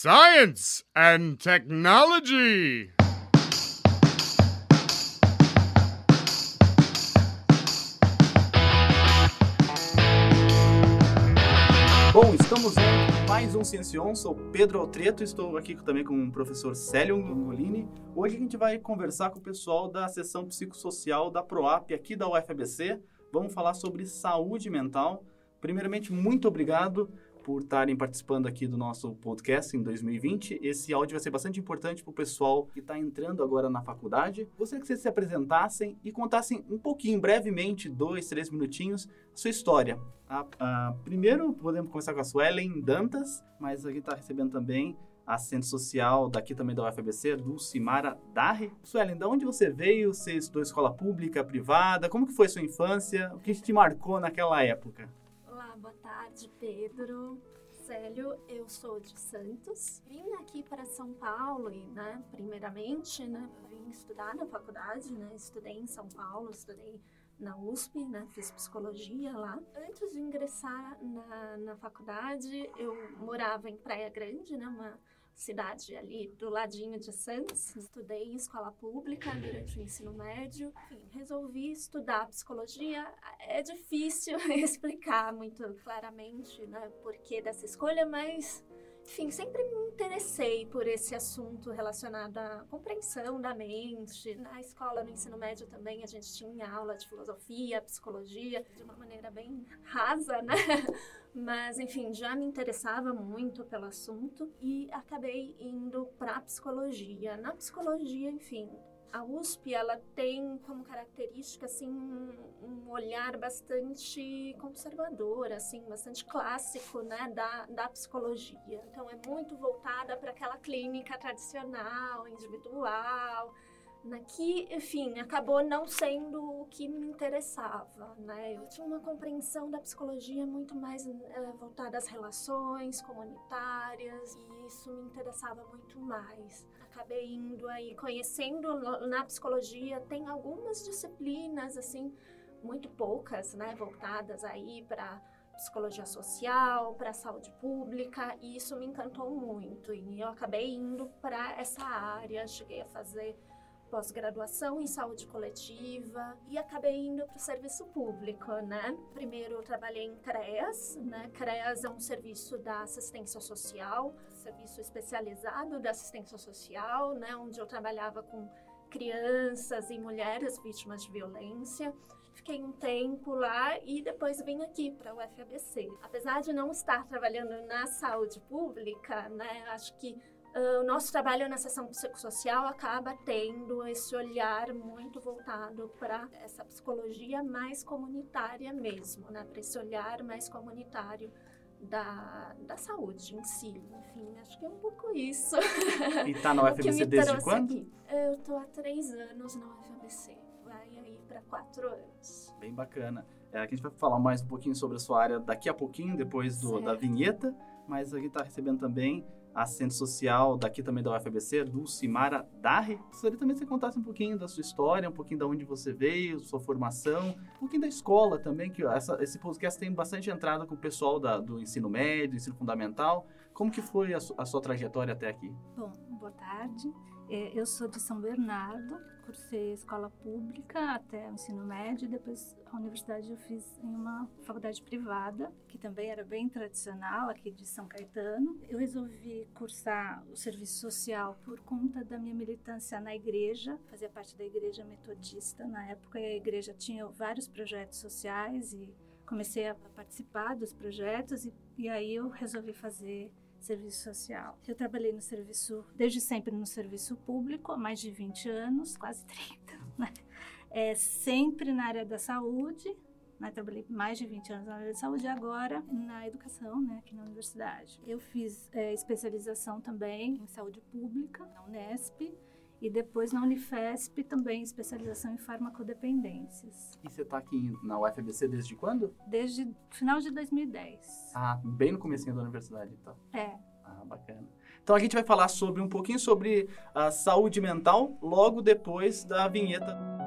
Science and Technology. Bom, estamos em mais um Ciencion. Sou Pedro Altreto, estou aqui também com o professor Célio Angolini. Hoje a gente vai conversar com o pessoal da seção psicossocial da PROAP aqui da UFABC. Vamos falar sobre saúde mental. Primeiramente, muito obrigado por estarem participando aqui do nosso podcast em 2020. Esse áudio vai ser bastante importante para o pessoal que está entrando agora na faculdade. Gostaria que vocês se apresentassem e contassem um pouquinho, brevemente, dois, três minutinhos, a sua história. A, a, primeiro, podemos começar com a Suelen Dantas, mas a gente está recebendo também assistente social daqui também da UFABC, Dulcimara Darre. Suelen, de onde você veio? Você estudou escola pública, privada? Como que foi sua infância? O que te marcou naquela época? Boa tarde, Pedro. Célio, eu sou de Santos. Vim aqui para São Paulo e, né, primeiramente, né, vim estudar na faculdade, né, estudei em São Paulo, estudei na USP, né, fiz psicologia lá. Antes de ingressar na, na faculdade, eu morava em Praia Grande, né, uma cidade ali do ladinho de Santos. Estudei em escola pública durante o ensino médio. Enfim, resolvi estudar psicologia. É difícil explicar muito claramente, né, porquê dessa escolha, mas enfim, sempre me interessei por esse assunto relacionado à compreensão da mente. Na escola, no ensino médio também, a gente tinha aula de filosofia, psicologia, de uma maneira bem rasa, né? Mas, enfim, já me interessava muito pelo assunto e acabei indo para psicologia. Na psicologia, enfim, a USP ela tem como característica assim um olhar bastante conservador, assim, bastante clássico, né, da, da psicologia. Então é muito voltada para aquela clínica tradicional, individual, que, enfim, acabou não sendo o que me interessava, né? Eu tinha uma compreensão da psicologia muito mais é, voltada às relações comunitárias e isso me interessava muito mais. Acabei indo aí conhecendo na psicologia tem algumas disciplinas assim muito poucas, né, voltadas aí para psicologia social, para saúde pública, e isso me encantou muito. E eu acabei indo para essa área, cheguei a fazer pós-graduação em saúde coletiva e acabei indo para o serviço público, né? Primeiro trabalhei em CREAS, né? CREAS é um serviço da assistência social, serviço especializado da assistência social, né? Onde eu trabalhava com crianças e mulheres vítimas de violência. Fiquei um tempo lá e depois vim aqui para o FABC. Apesar de não estar trabalhando na saúde pública, né? Acho que Uh, o nosso trabalho na seção psicossocial acaba tendo esse olhar muito voltado para essa psicologia mais comunitária mesmo, né? Para esse olhar mais comunitário da, da saúde em si. Enfim, acho que é um pouco isso. E está na UFABC desde quando? Aqui. Eu estou há três anos na UFABC. Vai aí para quatro anos. Bem bacana. É, a gente vai falar mais um pouquinho sobre a sua área daqui a pouquinho, depois do, da vinheta. Mas aqui está recebendo também assistente social daqui também da UFABC, Dulcimara Darre. Gostaria também que você contasse um pouquinho da sua história, um pouquinho de onde você veio, sua formação, um pouquinho da escola também, que essa, esse podcast tem bastante entrada com o pessoal da, do ensino médio, ensino fundamental. Como que foi a, a sua trajetória até aqui? Bom, boa tarde. É, eu sou de São Bernardo, cursei escola pública até o ensino médio, depois a universidade eu fiz em uma faculdade privada, que também era bem tradicional, aqui de São Caetano. Eu resolvi cursar o serviço social por conta da minha militância na igreja, fazia parte da igreja metodista. Na época a igreja tinha vários projetos sociais e comecei a participar dos projetos e, e aí eu resolvi fazer serviço social. Eu trabalhei no serviço, desde sempre no serviço público, há mais de 20 anos, quase 30, né? É, sempre na área da saúde, né? Trabalhei mais de 20 anos na área da saúde e agora na educação, né? Aqui na universidade. Eu fiz é, especialização também em saúde pública na Unesp e depois na Unifesp também especialização em farmacodependências. E você está aqui na UFABC desde quando? Desde final de 2010. Ah, bem no começo da universidade, então. É. Ah, bacana. Então a gente vai falar sobre um pouquinho sobre a saúde mental logo depois da vinheta.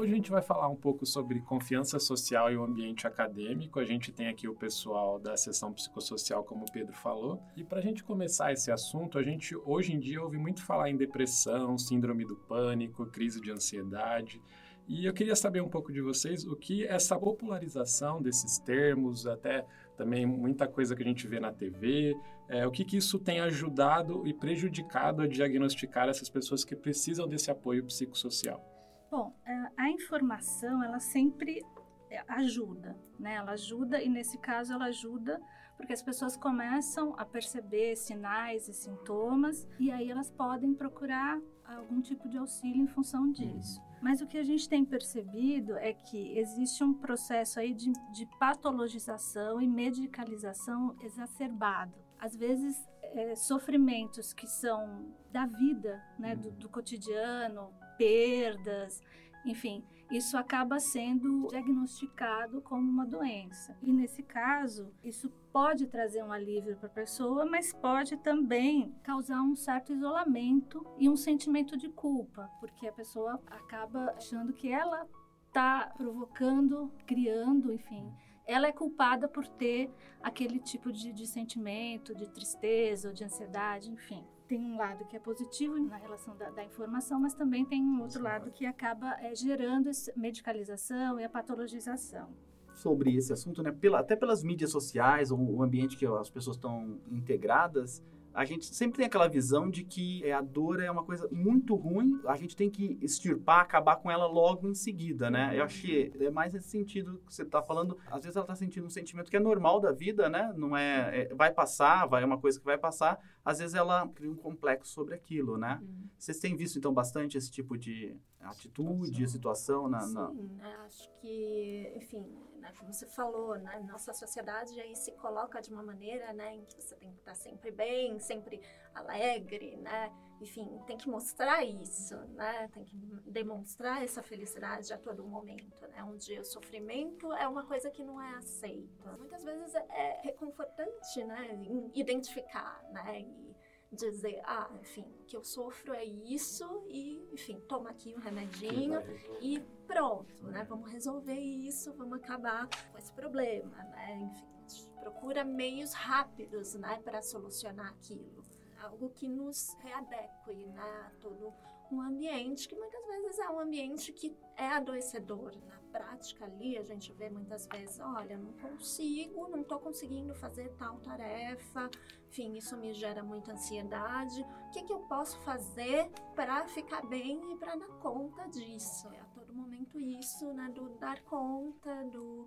Então a gente vai falar um pouco sobre confiança social e o ambiente acadêmico. A gente tem aqui o pessoal da seção psicossocial, como o Pedro falou. E para a gente começar esse assunto, a gente hoje em dia ouve muito falar em depressão, síndrome do pânico, crise de ansiedade. E eu queria saber um pouco de vocês o que essa popularização desses termos, até também muita coisa que a gente vê na TV, é, o que, que isso tem ajudado e prejudicado a diagnosticar essas pessoas que precisam desse apoio psicossocial. Bom, a informação ela sempre é, ajuda, né? Ela ajuda e nesse caso ela ajuda porque as pessoas começam a perceber sinais e sintomas e aí elas podem procurar algum tipo de auxílio em função disso. Mas o que a gente tem percebido é que existe um processo aí de, de patologização e medicalização exacerbado. Às vezes, é, sofrimentos que são da vida, né, do, do cotidiano, perdas, enfim, isso acaba sendo diagnosticado como uma doença. E nesse caso, isso pode trazer um alívio para a pessoa, mas pode também causar um certo isolamento e um sentimento de culpa, porque a pessoa acaba achando que ela está provocando, criando, enfim, ela é culpada por ter aquele tipo de, de sentimento, de tristeza ou de ansiedade, enfim tem um lado que é positivo na relação da, da informação, mas também tem um outro lado que acaba é, gerando medicalização e a patologização. Sobre esse assunto, né, pela, até pelas mídias sociais, o, o ambiente que as pessoas estão integradas, a gente sempre tem aquela visão de que é, a dor é uma coisa muito ruim, a gente tem que extirpar, acabar com ela logo em seguida, né? Eu acho que é mais nesse sentido que você está falando. Às vezes ela está sentindo um sentimento que é normal da vida, né? Não é, é, vai passar, vai é uma coisa que vai passar. Às vezes ela cria um complexo sobre aquilo, né? Uhum. Vocês têm visto então bastante esse tipo de atitude, situação, situação na, Sim, na... Né? acho que, enfim, né, como você falou, né, nossa sociedade aí se coloca de uma maneira, né, em que você tem que estar sempre bem, sempre alegre, né, enfim, tem que mostrar isso, né, tem que demonstrar essa felicidade a todo momento, né, onde o sofrimento é uma coisa que não é aceita. Muitas vezes é reconfortante, né, identificar, né, e dizer, ah, enfim, o que eu sofro é isso e, enfim, toma aqui um remedinho e pronto, né? Vamos resolver isso, vamos acabar com esse problema, né? Enfim, a gente procura meios rápidos, né, para solucionar aquilo. Algo que nos readeque, né, a todo um ambiente que muitas vezes é um ambiente que é adoecedor. Na prática ali, a gente vê muitas vezes, olha, não consigo, não estou conseguindo fazer tal tarefa, enfim, isso me gera muita ansiedade. O que, que eu posso fazer para ficar bem e para dar conta disso? É a todo momento isso, né, do dar conta, do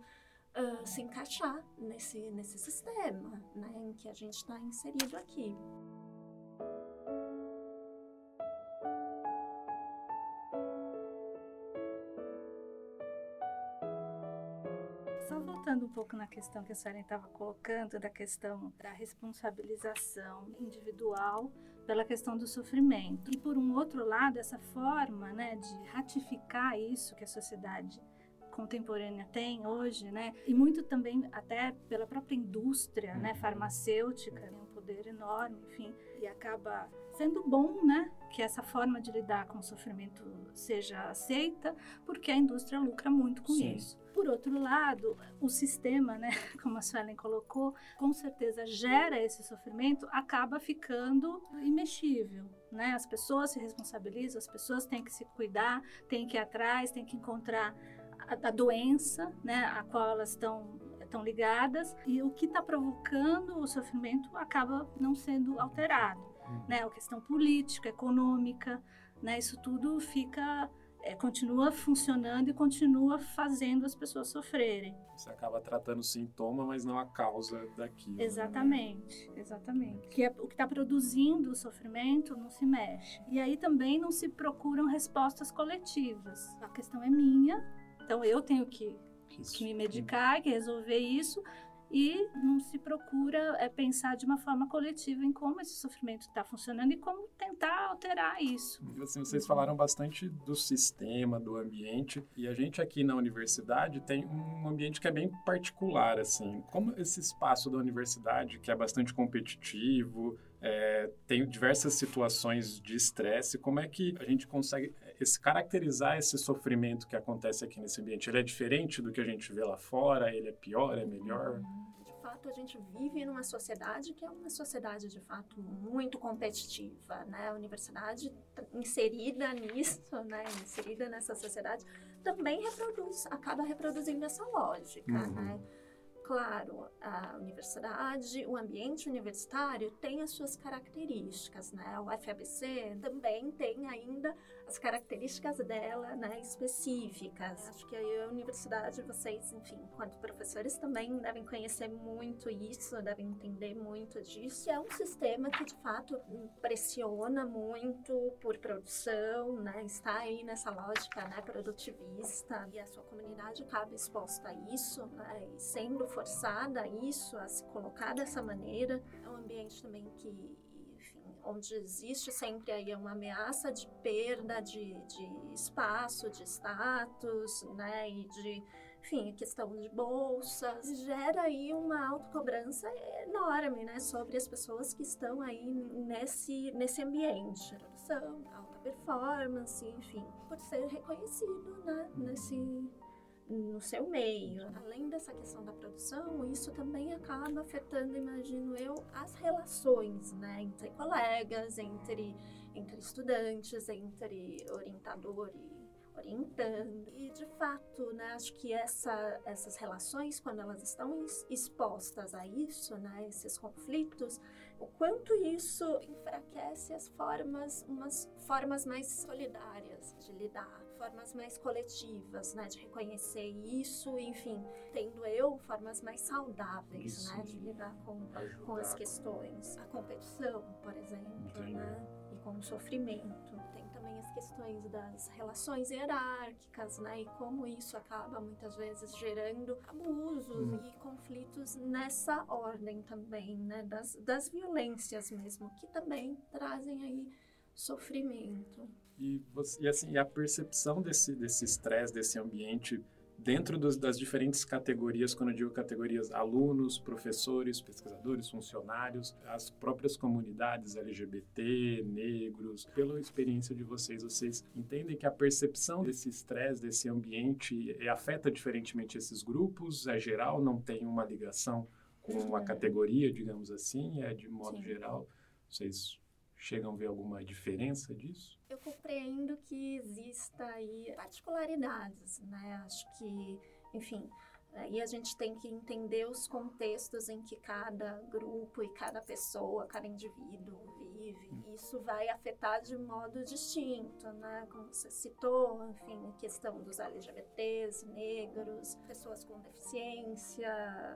uh, se encaixar nesse, nesse sistema, né, em que a gente está inserido aqui. Voltando um pouco na questão que a Suelen estava colocando, da questão da responsabilização individual pela questão do sofrimento. E, por um outro lado, essa forma né, de ratificar isso que a sociedade contemporânea tem hoje, né? E muito também até pela própria indústria, né, uhum. farmacêutica, tem um poder enorme, enfim, e acaba sendo bom, né, que essa forma de lidar com o sofrimento seja aceita, porque a indústria lucra muito com Sim. isso. Por outro lado, o sistema, né, como a Suelen colocou, com certeza gera esse sofrimento, acaba ficando imexível. Né? As pessoas se responsabilizam, as pessoas têm que se cuidar, têm que ir atrás, têm que encontrar a, a doença né, a qual elas estão estão ligadas e o que está provocando o sofrimento acaba não sendo alterado, uhum. né? A questão política, econômica, né? Isso tudo fica é, continua funcionando e continua fazendo as pessoas sofrerem. Você acaba tratando o sintoma, mas não a causa daquilo. Né? Exatamente, né? exatamente. Que é, o que está produzindo o sofrimento não se mexe. E aí também não se procuram respostas coletivas. A questão é minha, então eu tenho que, que me medicar, que resolver isso, e não se procura é, pensar de uma forma coletiva em como esse sofrimento está funcionando e como tentar alterar isso. Assim, vocês falaram bastante do sistema, do ambiente, e a gente aqui na universidade tem um ambiente que é bem particular, assim. Como esse espaço da universidade, que é bastante competitivo, é, tem diversas situações de estresse. Como é que a gente consegue esse, caracterizar esse sofrimento que acontece aqui nesse ambiente? Ele é diferente do que a gente vê lá fora? Ele é pior? É melhor? De fato, a gente vive numa sociedade que é uma sociedade, de fato, muito competitiva, né? A universidade inserida nisso, né? Inserida nessa sociedade, também reproduz, acaba reproduzindo essa lógica, uhum. né? Claro, a universidade, o ambiente universitário tem as suas características, né? O FABC também tem ainda as características dela, né, específicas. Acho que a universidade, vocês, enfim, enquanto professores também devem conhecer muito isso, devem entender muito disso. É um sistema que, de fato, pressiona muito por produção, né? Está aí nessa lógica, né, produtivista e a sua comunidade acaba exposta a isso, né? E sendo forçada a isso, a se colocar dessa maneira. É um ambiente também que onde existe sempre aí uma ameaça de perda de, de espaço, de status, né, e de, enfim, questão de bolsas, gera aí uma autocobrança enorme, né, sobre as pessoas que estão aí nesse, nesse ambiente, produção, alta performance, enfim, por ser reconhecido, né, nesse no seu meio. Além dessa questão da produção, isso também acaba afetando, imagino eu, as relações, né, entre colegas, entre, entre estudantes, entre orientador e orientando. E, de fato, né, acho que essa, essas relações, quando elas estão expostas a isso, né, esses conflitos, o quanto isso enfraquece as formas, umas formas mais solidárias de lidar formas mais coletivas, né, de reconhecer isso, enfim, tendo eu formas mais saudáveis, isso. né, de lidar com, com as questões. A competição, por exemplo, Entendi. né, e com o sofrimento. Tem também as questões das relações hierárquicas, né, e como isso acaba muitas vezes gerando abusos hum. e conflitos nessa ordem também, né, das, das violências mesmo, que também trazem aí sofrimento. E, você, e assim, a percepção desse desse estresse, desse ambiente dentro dos, das diferentes categorias, quando eu digo categorias, alunos, professores, pesquisadores, funcionários, as próprias comunidades LGBT, negros, pela experiência de vocês, vocês entendem que a percepção desse estresse, desse ambiente, é, afeta diferentemente esses grupos? É geral, não tem uma ligação com uma categoria, digamos assim, é de modo Sim. geral? Vocês chegam a ver alguma diferença disso? Eu compreendo que exista aí particularidades, né? Acho que, enfim, e a gente tem que entender os contextos em que cada grupo e cada pessoa, cada indivíduo vive. Hum. Isso vai afetar de modo distinto, né? Como você citou, enfim, a questão dos LGBTs, negros, pessoas com deficiência,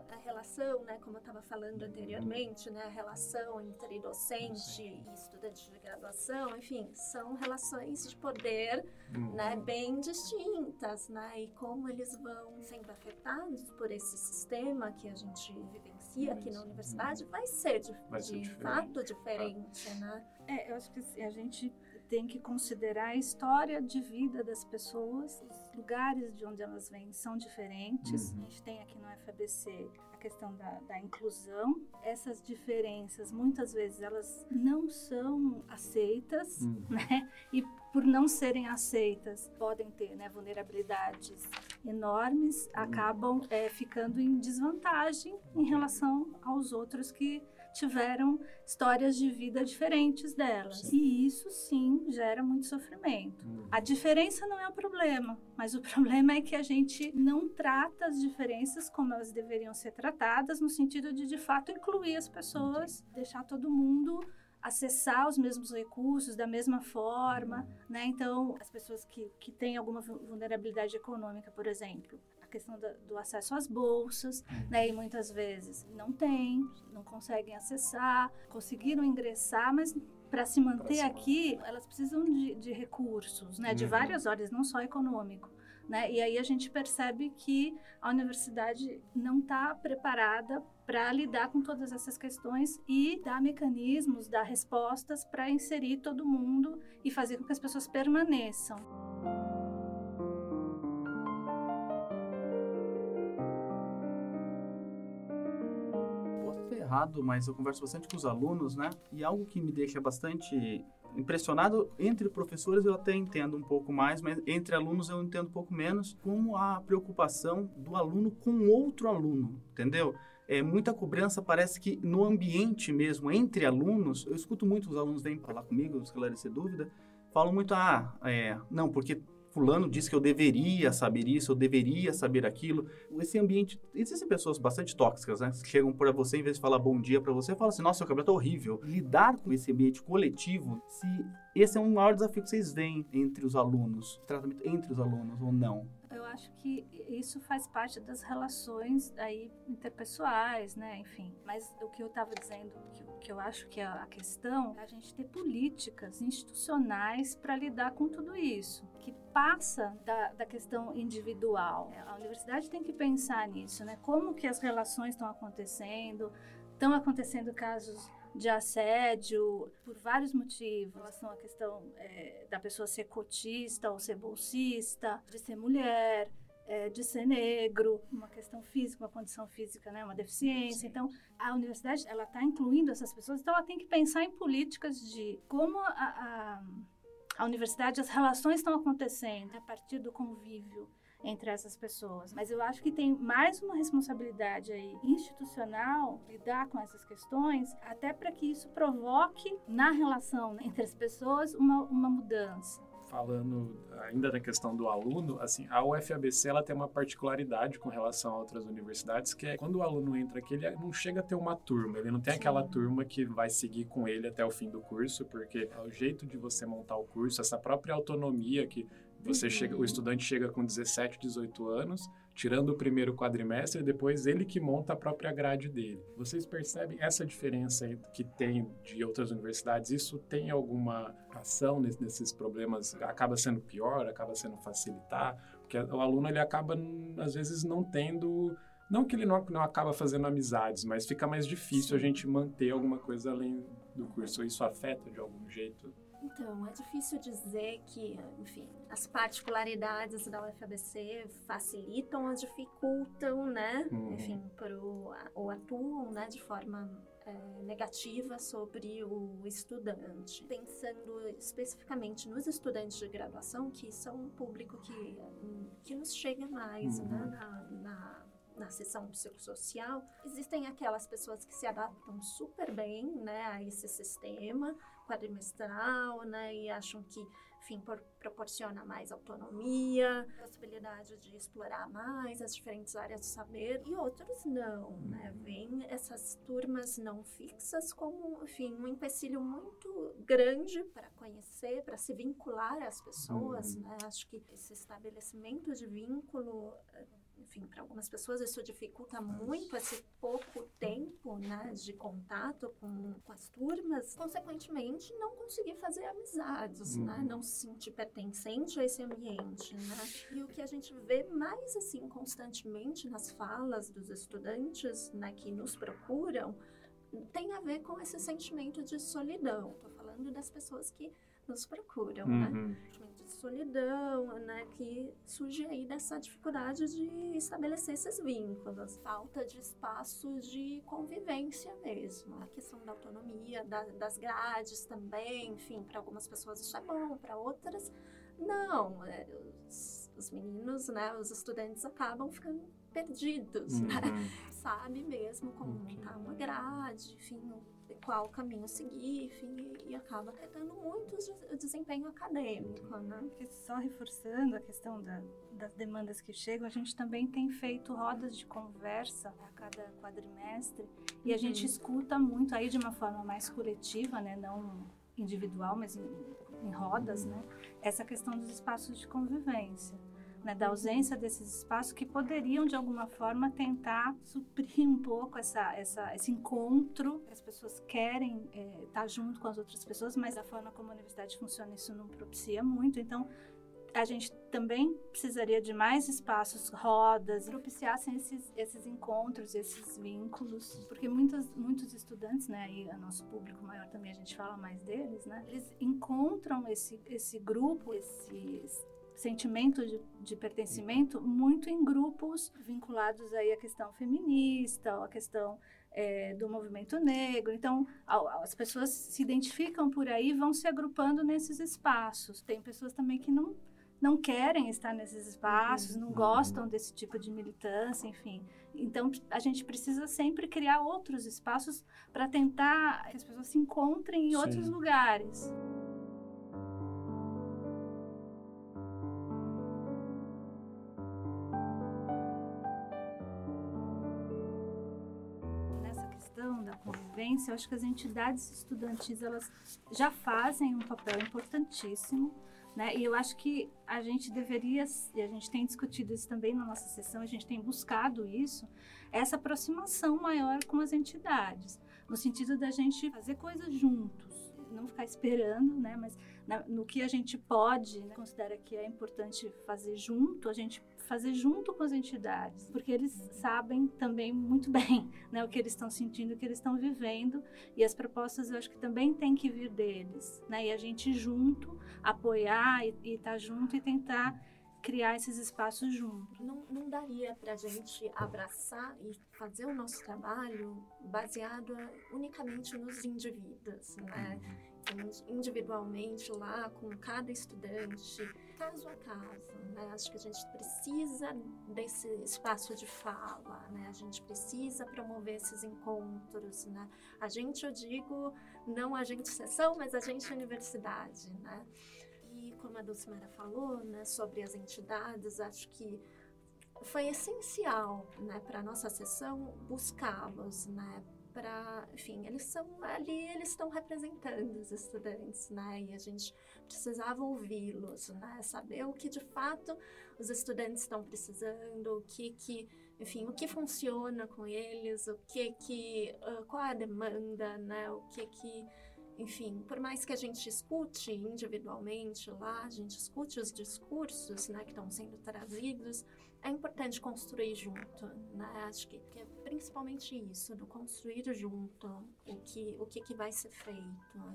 a relação, né? Como eu estava falando uhum. anteriormente, né? A relação entre docente e estudante de graduação, enfim, são relações de poder, uhum. né? Bem distintas, né? E como eles vão sendo afetados por esse sistema que a gente vivencia aqui na universidade, vai ser de, vai ser de fato diferente, né? É, eu acho que assim, a gente tem que considerar a história de vida das pessoas, os lugares de onde elas vêm são diferentes. Uhum. A gente tem aqui no FABC a questão da, da, inclusão. Essas diferenças, muitas vezes, elas não são aceitas, uhum. né? E por não serem aceitas, podem ter né, vulnerabilidades enormes, uhum. acabam é, ficando em desvantagem em relação aos outros que tiveram histórias de vida diferentes delas. Sim. E isso sim gera muito sofrimento. Hum. A diferença não é o problema, mas o problema é que a gente não trata as diferenças como elas deveriam ser tratadas, no sentido de de fato incluir as pessoas, deixar todo mundo acessar os mesmos recursos da mesma forma, uhum. né? Então, as pessoas que, que têm alguma vulnerabilidade econômica, por exemplo, a questão do, do acesso às bolsas, uhum. né? E muitas vezes não tem, não conseguem acessar, conseguiram ingressar, mas para se manter aqui, elas precisam de, de recursos, né? De uhum. várias ordens, não só econômico. Né? E aí a gente percebe que a universidade não está preparada para lidar com todas essas questões e dar mecanismos, dar respostas para inserir todo mundo e fazer com que as pessoas permaneçam. errado, mas eu converso bastante com os alunos, né? E algo que me deixa bastante impressionado entre professores eu até entendo um pouco mais, mas entre alunos eu entendo um pouco menos, como a preocupação do aluno com outro aluno, entendeu? É, muita cobrança parece que no ambiente mesmo, entre alunos, eu escuto muito os alunos vêm falar comigo, esclarecer dúvida, falam muito, ah, é, não, porque fulano disse que eu deveria saber isso, eu deveria saber aquilo. Esse ambiente, existem pessoas bastante tóxicas, né? Chegam para você, em vez de falar bom dia para você, fala assim, nossa, seu cabelo tá horrível. Lidar com esse ambiente coletivo, se esse é um maior desafio que vocês veem entre os alunos, tratamento entre os alunos ou não? Eu acho que isso faz parte das relações aí interpessoais, né? Enfim, mas o que eu estava dizendo, que, que eu acho que é a questão, é a gente ter políticas institucionais para lidar com tudo isso, que passa da, da questão individual. A universidade tem que pensar nisso, né? Como que as relações estão acontecendo, estão acontecendo casos de assédio por vários motivos, em relação à questão é, da pessoa ser cotista ou ser bolsista, de ser mulher, é, de ser negro, uma questão física, uma condição física, né, uma deficiência. Sim. Então, a universidade ela está incluindo essas pessoas, então ela tem que pensar em políticas de como a, a, a universidade, as relações estão acontecendo a partir do convívio entre essas pessoas. Mas eu acho que tem mais uma responsabilidade aí institucional lidar com essas questões, até para que isso provoque na relação entre as pessoas uma, uma mudança falando ainda da questão do aluno, assim, a UFABC ela tem uma particularidade com relação a outras universidades, que é quando o aluno entra aqui, ele não chega a ter uma turma, ele não tem Sim. aquela turma que vai seguir com ele até o fim do curso, porque é o jeito de você montar o curso, essa própria autonomia que você chega, o estudante chega com 17, 18 anos, tirando o primeiro quadrimestre, depois ele que monta a própria grade dele. Vocês percebem essa diferença que tem de outras universidades? Isso tem alguma ação nesses problemas? Acaba sendo pior? Acaba sendo facilitar? Porque o aluno ele acaba às vezes não tendo não que ele não, não acaba fazendo amizades, mas fica mais difícil a gente manter alguma coisa além do curso. Isso afeta de algum jeito? Então, é difícil dizer que, enfim, as particularidades da UFABC facilitam ou dificultam, né? Uhum. Enfim, pro, ou atuam, né, de forma é, negativa sobre o estudante. Pensando especificamente nos estudantes de graduação, que são um público que, que nos chega mais, né, uhum. né, na, na na sessão psicossocial, existem aquelas pessoas que se adaptam super bem, né, a esse sistema, quadrimestral, né, e acham que, enfim, por, proporciona mais autonomia, possibilidade de explorar mais as diferentes áreas do saber, e outros não, né, veem essas turmas não fixas como, enfim, um empecilho muito grande para conhecer, para se vincular às pessoas, uhum. né, acho que esse estabelecimento de vínculo eh, enfim, para algumas pessoas isso dificulta muito esse pouco tempo, né, de contato com, com as turmas, consequentemente não conseguir fazer amizades, né, uhum. né, não se sentir pertencente a esse ambiente, né. E o que a gente vê mais assim constantemente nas falas dos estudantes, né, que nos procuram, tem a ver com esse sentimento de solidão. Estou falando das pessoas que nos procuram, né? uhum. né? Solidão, né? Que surge aí dessa dificuldade de estabelecer esses vínculos, falta de espaços de convivência mesmo, a questão da autonomia, da, das grades também, enfim, para algumas pessoas isso é bom, para outras não. É, os, os, meninos, né? Os estudantes acabam ficando perdidos, né? uhum. né? Sabe mesmo como montar uma grade, enfim, qual caminho seguir, enfim, e acaba afetando muito o desempenho acadêmico, né? Só reforçando a questão da, das demandas que chegam, a gente também tem feito rodas de conversa a cada quadrimestre e a gente uhum. escuta muito aí de uma forma mais coletiva, né, não individual, mas em, em rodas, né, essa questão dos espaços de convivência né, da ausência desses espaços que poderiam de alguma forma tentar suprir um pouco essa, essa, esse encontro. As pessoas querem é, estar junto com as outras pessoas, mas a forma como a universidade funciona isso não propicia muito. Então a gente também precisaria de mais espaços, rodas, propiciassem esses, esses encontros, esses vínculos, porque muitos, muitos estudantes, né, e o nosso público maior também a gente fala mais deles, né, eles encontram esse, esse grupo, esses sentimento de, de, pertencimento muito em grupos vinculados aí à questão feminista, à questão é, do movimento negro. Então, as pessoas se identificam por aí, vão se agrupando nesses espaços. Tem pessoas também que não não querem estar nesses espaços, não gostam desse tipo de militância, enfim. Então, a gente precisa sempre criar outros espaços para tentar que as pessoas se encontrem em Sim. outros lugares. Eu acho que as entidades estudantis elas já fazem um papel importantíssimo, né? E eu acho que a gente deveria, e a gente tem discutido isso também na nossa sessão, a gente tem buscado isso, essa aproximação maior com as entidades, no sentido da gente fazer coisas juntos, não ficar esperando, né? Mas na, no que a gente pode, né, considera que é importante fazer junto, a gente fazer junto com as entidades, porque eles sabem também muito bem né, o que eles estão sentindo, o que eles estão vivendo, e as propostas eu acho que também tem que vir deles, né, e a gente junto apoiar e estar tá junto e tentar criar esses espaços juntos. Não, não daria para a gente abraçar e fazer o nosso trabalho baseado unicamente nos indivíduos, né? individualmente lá com cada estudante, caso a caso, né? Acho que a gente precisa desse espaço de fala, né? A gente precisa promover esses encontros, né? A gente, eu digo, não a gente sessão, mas a gente universidade, né? E como a Dulcimara falou, né, sobre as entidades, acho que foi essencial, né, para a nossa sessão buscá-los, né, para, enfim, eles são ali, eles estão representando os estudantes, né? E a gente precisava ouvi-los, né? Saber o que de fato os estudantes estão precisando, o que que, enfim, o que funciona com eles, o que que, uh, qual a demanda, né? O que que enfim, por mais que a gente escute individualmente lá, a gente escute os discursos né, que estão sendo trazidos, é importante construir junto, né? Acho que, que, é principalmente isso, do construir junto o que, o que, que vai ser feito.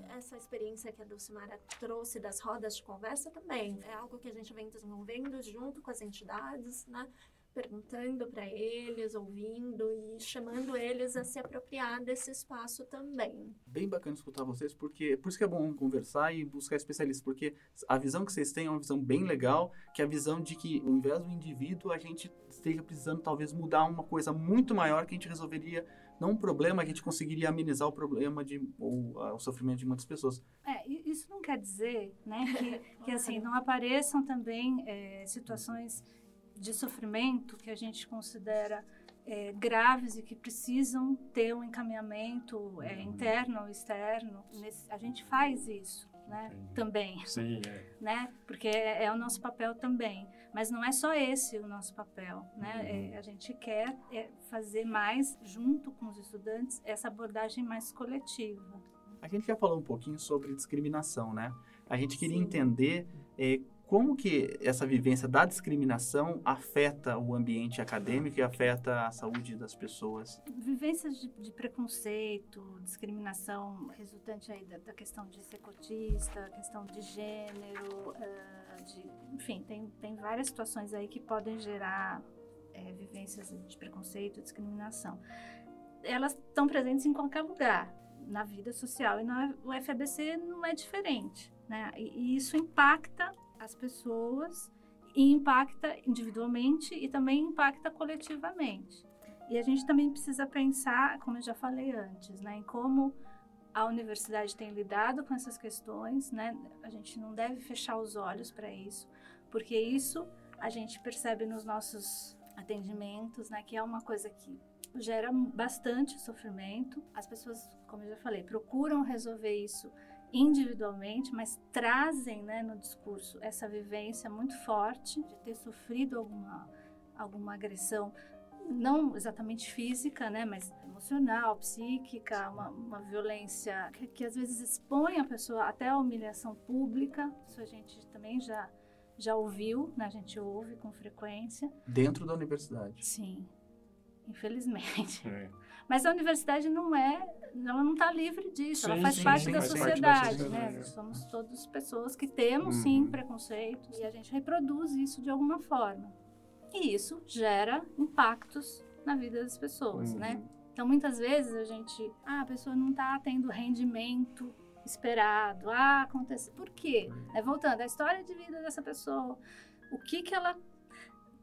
Essa experiência que a Dulcimara trouxe das rodas de conversa também é algo que a gente vem desenvolvendo junto com as entidades, né? Perguntando para eles, ouvindo e chamando eles a se apropriar desse espaço também. Bem bacana escutar vocês, porque por isso que é bom conversar e buscar especialistas, porque a visão que vocês têm é uma visão bem legal, que é a visão de que ao invés do indivíduo, a gente esteja precisando talvez mudar uma coisa muito maior que a gente resolveria não um problema que a gente conseguiria amenizar o problema de ou uh, o sofrimento de muitas pessoas. É, isso não quer dizer, né, que, que assim não apareçam também é, situações de sofrimento que a gente considera é, graves e que precisam ter um encaminhamento é, uhum. interno ou externo. Nesse, a gente faz isso. Né? Também. Sim, é. Né? Porque é, é, o nosso papel também. Mas não é só esse o nosso papel. Né? Uhum. É, a gente quer é, fazer mais, junto com os estudantes, essa abordagem mais coletiva. A gente já falou um pouquinho sobre discriminação, né? A gente queria Sim. entender é, como que essa vivência da discriminação afeta o ambiente acadêmico e afeta a saúde das pessoas? Vivências de, de preconceito, discriminação resultante aí da, da, questão de ser cotista, questão de gênero, uh, de, enfim, tem, tem várias situações aí que podem gerar é, vivências de preconceito, discriminação. Elas estão presentes em qualquer lugar na vida social e na UFABC não é diferente, né? E, e isso impacta as pessoas e impacta individualmente e também impacta coletivamente. E a gente também precisa pensar, como eu já falei antes, né, em como a universidade tem lidado com essas questões, né? A gente não deve fechar os olhos para isso, porque isso a gente percebe nos nossos atendimentos, né, que é uma coisa que gera bastante sofrimento. As pessoas, como eu já falei, procuram resolver isso individualmente, mas trazem né, no discurso essa vivência muito forte de ter sofrido alguma, alguma agressão, não exatamente física, né, mas emocional, psíquica, uma, uma violência que, que, às vezes expõe a pessoa até a humilhação pública. Isso a gente também já, já ouviu, né, a gente ouve com frequência. Dentro da universidade? Sim. infelizmente. É. Mas a universidade não é, ela não está livre disso, ela Sim, faz sim, parte sim, da faz parte da sociedade, né? Somos todos pessoas que temos sim Uhum. preconceitos e a gente reproduz isso de alguma forma. E isso gera impactos na vida das pessoas, Uhum. né? Então muitas vezes a gente, ah, a pessoa não está tendo rendimento esperado, ah, acontece. Por quê? É, voltando, a história de vida dessa pessoa, o que que ela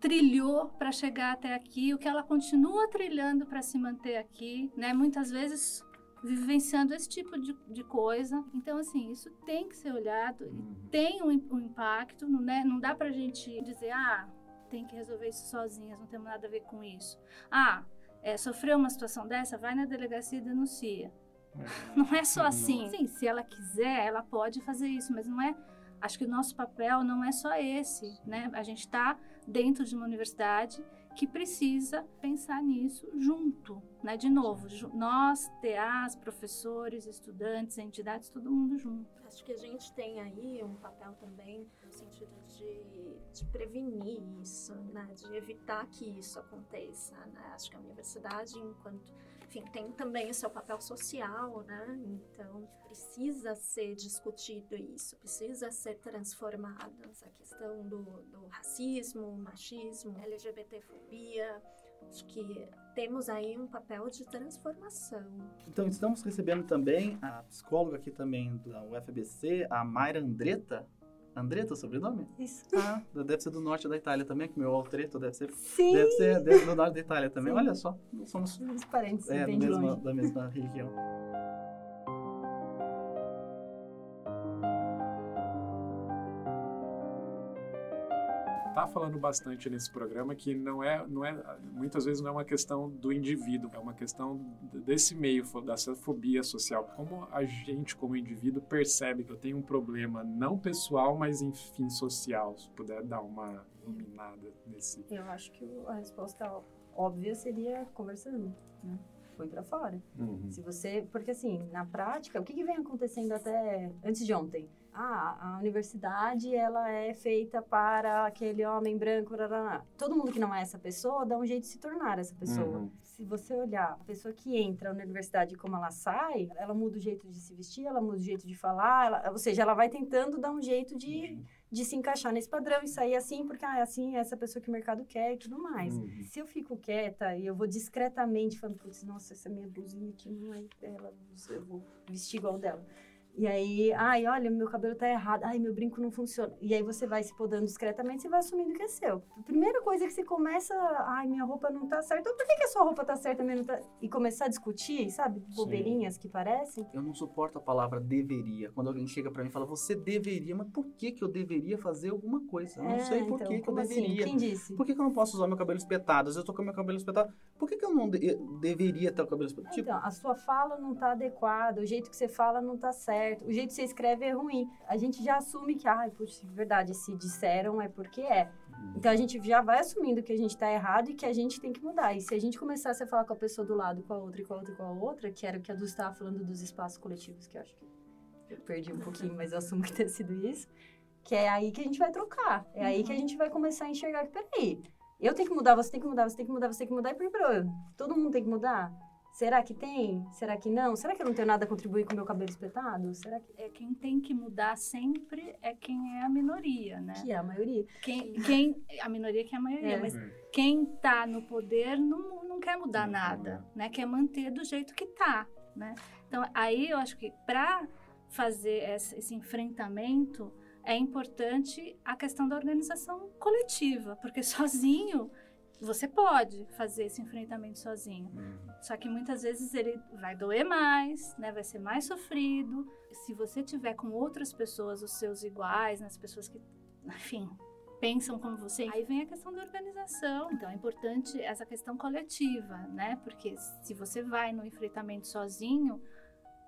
trilhou para chegar até aqui, o que ela continua trilhando para se manter aqui, né? Muitas vezes vivenciando esse tipo de, de coisa. Então, assim, isso tem que ser olhado, e Uhum. tem um, um impacto, não, né? não dá pra gente dizer, ah, tem que resolver isso sozinhas, não temos nada a ver com isso. Ah, é, sofreu uma situação dessa, vai na delegacia e denuncia. Não é só Não. assim. Sim, se ela quiser, ela pode fazer isso, mas não é. Acho que o nosso papel não é só esse, né? A gente está dentro de uma universidade que precisa pensar nisso junto, né? De novo, nós, TAs, professores, estudantes, entidades, todo mundo junto. Acho que a gente tem aí um papel também no sentido de, de prevenir isso, né? de evitar que isso aconteça. Né? Acho que a universidade, enquanto, enfim, tem também o seu papel social, né? então precisa ser discutido isso, precisa ser transformado essa questão do, do racismo, machismo, LGBTfobia. Acho que temos aí um papel de transformação. Então, estamos recebendo também a psicóloga aqui também da UFBC, a Mayra Andretta. Andretta, o sobrenome? Isso. Ah, deve ser do norte da Itália também, que meu Altreto deve ser, Sim. deve ser do norte da Itália também. Sim. Olha só, somos Os parentes é, bem longe. da mesma região. Tá falando bastante nesse programa que não é, não é, muitas vezes não é uma questão do indivíduo, é uma questão desse meio, dessa fobia social. Como a gente, como indivíduo, percebe que eu tenho um problema não pessoal, mas enfim social. Se puder dar uma iluminada nesse. Eu acho que a resposta óbvia seria conversando, né? Põe pra fora. Uhum. Se você, porque assim, na prática, o que, que vem acontecendo até antes de ontem? Ah, a universidade ela é feita para aquele homem branco. Todo mundo que não é essa pessoa dá um jeito de se tornar essa pessoa. Uhum. Se você olhar a pessoa que entra na universidade e como ela sai, ela muda o jeito de se vestir, ela muda o jeito de falar, ela- ou seja, ela vai tentando dar um jeito de, de se encaixar nesse padrão e sair assim, porque ah, é assim, é essa pessoa que o mercado quer e tudo mais. Uhum. Se eu fico quieta e eu vou discretamente falando, putz, nossa, essa minha blusinha aqui não é dela, eu vou vestir igual dela. E aí, ai, olha, meu cabelo tá errado, ai, meu brinco não funciona. E aí você vai se podando discretamente, você vai assumindo que é seu. A primeira coisa que você começa, ai, minha roupa não tá certa, ou por que, que a sua roupa tá certa, não tá... E começar a discutir, sabe, bobeirinhas que parecem. Eu não suporto a palavra deveria. Quando alguém chega pra mim e fala, você deveria, mas por que que eu deveria fazer alguma coisa? Eu não É, sei por então, que que eu assim? deveria. Quem disse? Por que, que eu não posso usar meu cabelo espetado? Às vezes eu tô com meu cabelo espetado. Por que, que eu não de- deveria ter o cabelo espetado? Tipo, Então, a sua fala não tá adequada, o jeito que você fala não tá certo, o jeito que você escreve é ruim. A gente já assume que, ai, puxa, é verdade, se disseram é porque é. Então a gente já vai assumindo que a gente tá errado e que a gente tem que mudar. E se a gente começasse a falar com a pessoa do lado, com a outra, e com a outra, e com a outra, que era o que a Du estava falando dos espaços coletivos, que eu acho que eu perdi um pouquinho, mas eu assumo que tenha sido isso, que é aí que a gente vai trocar. É aí que a gente vai começar a enxergar que, peraí, eu tenho que mudar, você tem que mudar, você tem que mudar, você tem que mudar, e por todo mundo tem que mudar? Será que tem? Será que não? Será que eu não tenho nada a contribuir com o meu cabelo espetado? Será que, É quem tem que mudar sempre é quem é a minoria, né? que é a maioria? Quem, quem a minoria que é a maioria, É. mas É. quem tá no poder não, não quer mudar Não nada, mudar. né? Quer manter do jeito que tá, né? Então, aí eu acho que para fazer esse, esse enfrentamento é importante a questão da organização coletiva, porque sozinho você pode fazer esse enfrentamento sozinho. Uhum. Só que muitas vezes ele vai doer mais, né? Vai ser mais sofrido. Se você tiver com outras pessoas, os seus iguais, né? as pessoas que, enfim, pensam como você, aí vem a questão da organização. Então é importante essa questão coletiva, né? Porque se você vai no enfrentamento sozinho,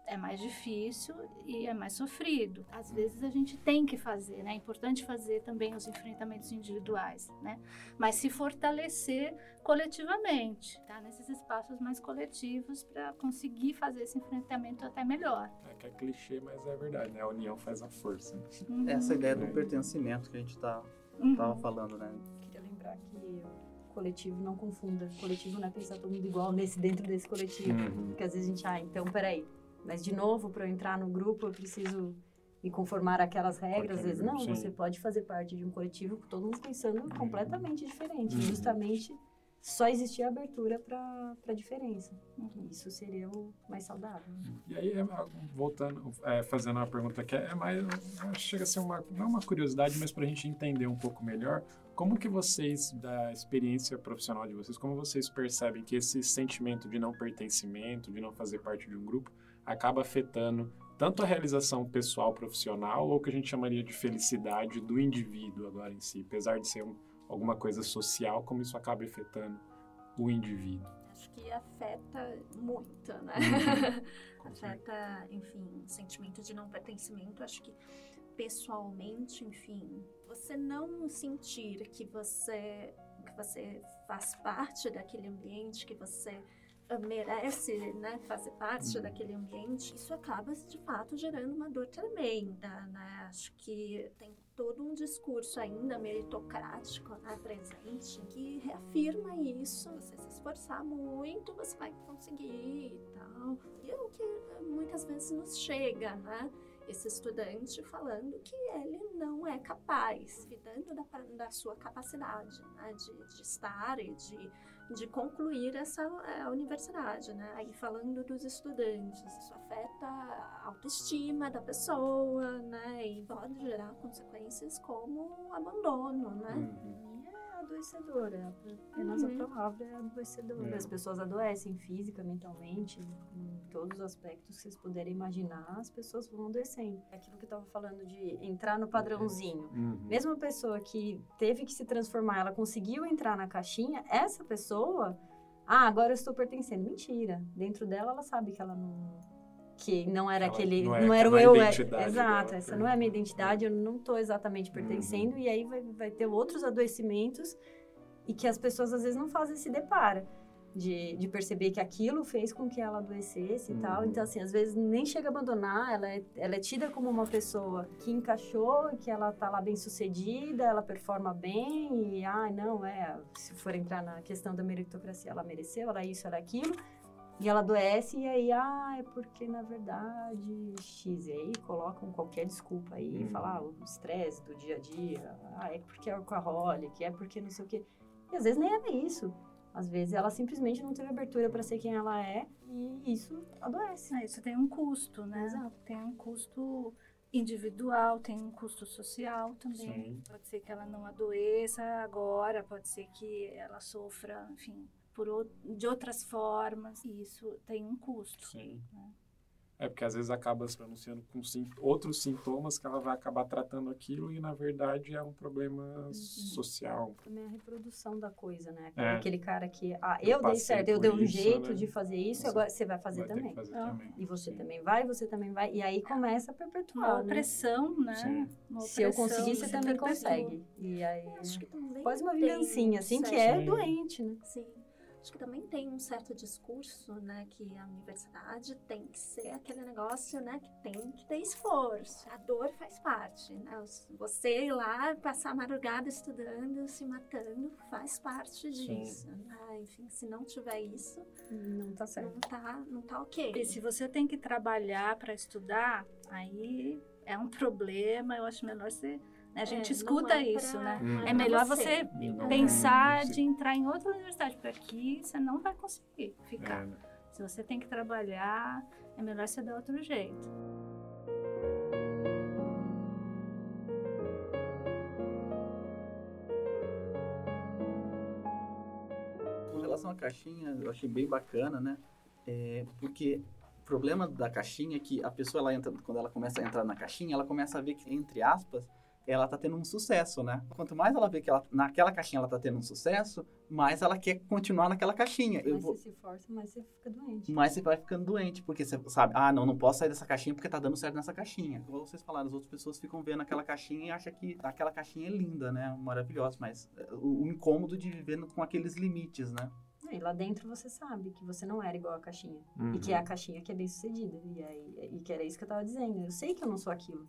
é mais difícil e é mais sofrido. Às vezes a gente tem que fazer, né? É importante fazer também os enfrentamentos individuais, né? Mas se fortalecer coletivamente, tá? Nesses espaços mais coletivos para conseguir fazer esse enfrentamento até melhor. É que é clichê, mas é verdade, né? A união faz a força. né? Uhum, essa ideia do pertencimento que a gente tá, uhum. tava falando, né? Queria lembrar que coletivo, não confunda. Coletivo não é pensar todo mundo igual nesse dentro desse coletivo. Uhum. Porque às vezes a gente, ah, então peraí. Mas de novo, para eu entrar no grupo, eu preciso me conformar àquelas regras. Às vezes, não, Sim. você pode fazer parte de um coletivo com todo mundo pensando completamente diferente. Uhum. Justamente só existir abertura para a diferença. Uhum. Isso seria o mais saudável. E aí, é, voltando, é, fazendo uma pergunta que é mais, acho que chega a ser uma, não uma curiosidade, mas para a gente entender um pouco melhor, como que vocês, da experiência profissional de vocês, como vocês percebem que esse sentimento de não pertencimento, de não fazer parte de um grupo, acaba afetando tanto a realização pessoal, profissional, ou o que a gente chamaria de felicidade do indivíduo agora em si, apesar de ser um, alguma coisa social, como isso acaba afetando o indivíduo? Acho que afeta muito, né? Com afeta, enfim, sentimento de não pertencimento. Acho que pessoalmente, enfim, você não sentir que você que você faz parte daquele ambiente, que você merece, né, fazer parte Uhum. daquele ambiente, isso acaba de fato gerando uma dor tremenda, né? Acho que tem todo um discurso ainda meritocrático né, presente que reafirma isso. Você se esforçar muito, você vai conseguir e tal. E é o que eh, muitas vezes nos chega, né? Esse estudante falando que ele não é capaz, duvidando da, da sua capacidade né, de, de estar e de, de concluir essa eh, universidade, né? Aí falando dos estudantes, isso afeta a autoestima da pessoa, né? E pode gerar consequências como abandono, né? Uhum. E é é apenas Uhum. palavra é adoecedor. É. As pessoas adoecem física, mentalmente, em todos os aspectos que vocês puderem imaginar, as pessoas vão adoecendo. É Aquilo que eu tava falando de entrar no padrãozinho. Uhum. Mesmo a pessoa que teve que se transformar, ela conseguiu entrar na caixinha, essa pessoa, ah, agora eu estou pertencendo. Mentira. Dentro dela, ela sabe que ela não. Que não era Ela aquele. não Não, é- era o não é a eu. é- exato, essa não é a minha uhum. identidade, eu não estou exatamente pertencendo, e aí vai, vai ter outros adoecimentos e que as pessoas às vezes não fazem esse deparo. De, de perceber que aquilo fez com que ela adoecesse e tal. Uhum. Então, assim, às vezes nem chega a abandonar, ela é, ela é tida como uma pessoa que encaixou, que ela tá lá bem sucedida, ela performa bem, e, ah, não, é, se for entrar na questão da meritocracia, ela mereceu, ela é isso, ela é aquilo, e ela adoece, e aí, ah, é porque, na verdade, X, e aí colocam qualquer desculpa aí, Uhum. falar ah, o estresse do dia a dia, ah, é porque é alcoholic, é porque não sei o quê. E às vezes nem era isso. Às vezes ela simplesmente não teve abertura para ser quem ela é, e isso adoece. Ah, Isso tem um custo, né? Exato. Tem um custo individual, tem um custo social também. Sim. Pode ser que ela não adoeça agora, pode ser que ela sofra, enfim, por de outras formas. E isso tem um custo. Sim. né? É porque às vezes acaba se pronunciando com sim- outros sintomas que ela vai acabar tratando aquilo e na verdade é um problema social. Também a reprodução da coisa, né? É. Aquele cara que, ah, Eu eu dei certo, eu dei um isso, jeito né? de fazer isso, Você agora você vai fazer vai também. fazer Ah. também. E você Sim. também vai, você também vai. E aí começa a Uma perpetuar, né? opressão, né? Sim. Uma Se eu conseguir, você também perpetua. consegue. E aí, Acho que também quase uma vingancinha, assim, que é Sim. doente, né? Sim. Acho que também tem um certo discurso, né, que a universidade tem que ser aquele negócio, né, que tem que ter esforço. A dor faz parte, né? Você ir lá, passar a madrugada estudando, se matando, faz parte disso, né? Enfim, se não tiver isso, Não tá certo. não tá, não tá ok. E se você tem que trabalhar para estudar, aí é um problema. Eu acho melhor você. Né, A gente É, escuta é pra- isso, né? Hum. não É pra melhor você Não, pensar sim. de entrar em outra universidade, porque aqui você não vai conseguir ficar. É, né? Se você tem que trabalhar, é melhor você dar outro jeito. Com relação à caixinha, eu achei bem bacana, né? É, porque o problema da caixinha é que a pessoa, ela entra, quando ela começa a entrar na caixinha, ela começa a ver que, entre aspas, ela tá tendo um sucesso, né? Quanto mais ela vê que ela, naquela caixinha ela tá tendo um sucesso, mais ela quer continuar naquela caixinha. Eu Mais vou, você se força, mais você fica doente. mais você vai ficando doente, porque você sabe, ah, não, não posso sair dessa caixinha porque tá dando certo nessa caixinha. Como vocês falaram, as outras pessoas ficam vendo aquela caixinha e acham que aquela caixinha é linda, né? Maravilhosa, mas é, o, o incômodo de viver no- com aqueles limites, né? E lá dentro você sabe que você não era igual a caixinha. Uhum. E que é a caixinha que é bem sucedida. E, aí, e que era isso que eu tava dizendo. Eu sei que eu não sou aquilo.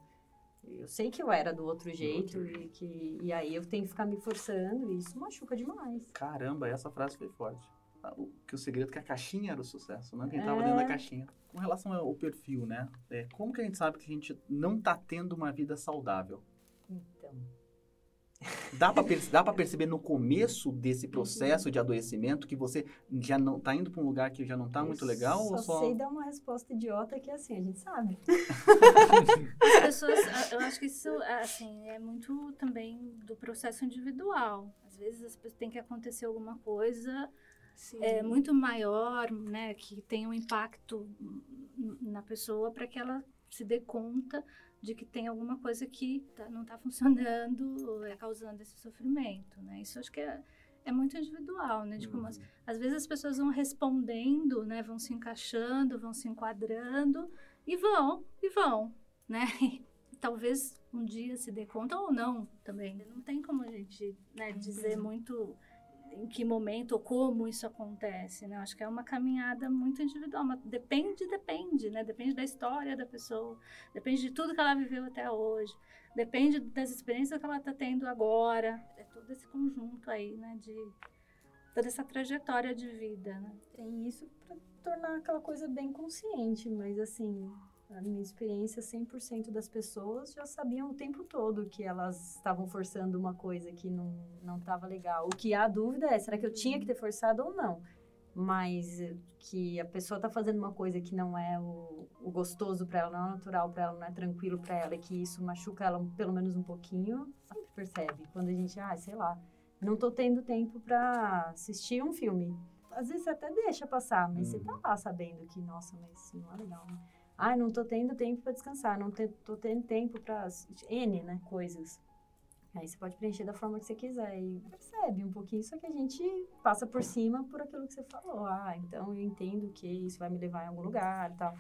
Eu sei que eu era do outro jeito e que e aí eu tenho que ficar me forçando e isso machuca demais. Caramba, essa frase foi forte. Ah, o- Que o segredo é que a caixinha era o sucesso, não quem tava É. dentro da caixinha. Com relação ao perfil, né? É, como que a gente sabe que a gente não tá tendo uma vida saudável? Dá dá pra perceber no começo desse processo de adoecimento que você já não tá indo pra um lugar que já não tá muito legal? só, ou só... sei dar uma resposta idiota que é assim, a gente sabe. As pessoas, eu acho que isso assim, é muito também do processo individual. Às vezes as pessoas- tem que acontecer alguma coisa Sim. é, muito maior, né, que tem um impacto na pessoa para que ela se dê conta de que tem alguma coisa que tá- não está funcionando, é causando esse sofrimento, né? Isso acho que é, é muito individual, né? De como as- às vezes as pessoas vão respondendo, né? Vão se encaixando, vão se enquadrando e vão, e vão, né? E talvez um dia se dê conta ou não também. Não tem como a gente né, dizer muito em que momento ou como isso acontece, né? Acho que é uma caminhada muito individual, mas depende, depende, né? Depende da história da pessoa, depende de tudo que ela viveu até hoje, depende das experiências que ela está tendo agora. É todo esse conjunto aí, né? De toda essa trajetória de vida, né? Tem isso para tornar aquela coisa bem consciente, mas assim, a minha experiência, 100% das pessoas já sabiam o tempo todo que elas estavam forçando uma coisa que não não estava legal. O que há dúvida é, será que eu tinha que ter forçado ou não? Mas eh, que a pessoa tá fazendo uma coisa que não é o, o gostoso para ela, não é natural para ela, não é tranquilo para ela, e que isso machuca ela pelo menos um pouquinho, sempre percebe. Quando a gente, ah, sei lá, não tô tendo tempo para assistir um filme às vezes você até deixa passar, mas você tá lá sabendo que, nossa, mas isso não é legal, né? Ai, não tô tendo tempo para descansar, não te, tô tendo tempo para N, né, coisas. Aí você pode preencher da forma que você quiser e percebe um pouquinho, só que a gente passa por cima por aquilo que você falou. Ah, então eu entendo que isso vai me levar em algum lugar e tal.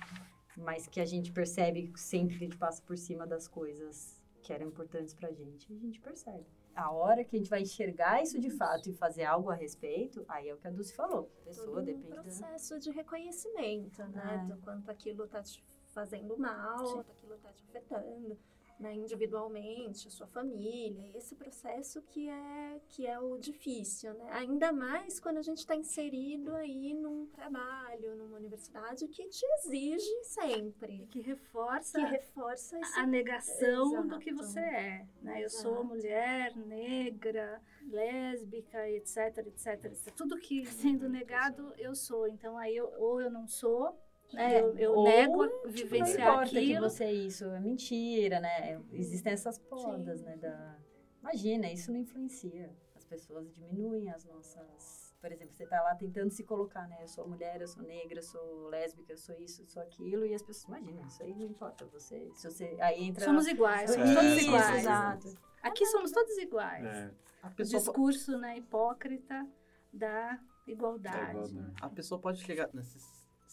Mas que a gente percebe sempre que a gente passa por cima das coisas que eram importantes pra gente, a gente percebe. A hora que a gente vai enxergar isso de fato e fazer algo a respeito, aí é o que a Dulce falou. A pessoa todo um depende da... processo de reconhecimento, né? É. Do quanto aquilo tá te fazendo mal, Sim. quanto aquilo tá te afetando, né? Individualmente, a sua família. Esse processo que é, que é o difícil, né? Ainda mais quando a gente está inserido aí num trabalho, numa universidade que te exige sempre. Que reforça Que reforça esse a negação do Exato. que você é, né? Eu sou mulher, negra, lésbica, etc, etc, etc. Tudo que sendo negado eu sou. Então aí eu, ou eu não sou, né? É, eu, eu ou, nego Tipo, não vivenciar importa que aquilo. você é isso, é mentira, né? Existem essas podas, né? Da... Imagina, isso não influencia. As pessoas diminuem as nossas... Por exemplo, você tá lá tentando se colocar, né? Eu sou mulher, eu sou negra, eu sou lésbica, eu sou isso, eu sou aquilo. E as pessoas, imagina, isso aí não importa. Você, se você... Aí entra... Somos iguais, somos É, todos iguais. exato. Aqui somos todos iguais. É, A O discurso né, hipócrita da da igualdade. igualdade. a pessoa pode chegar nesse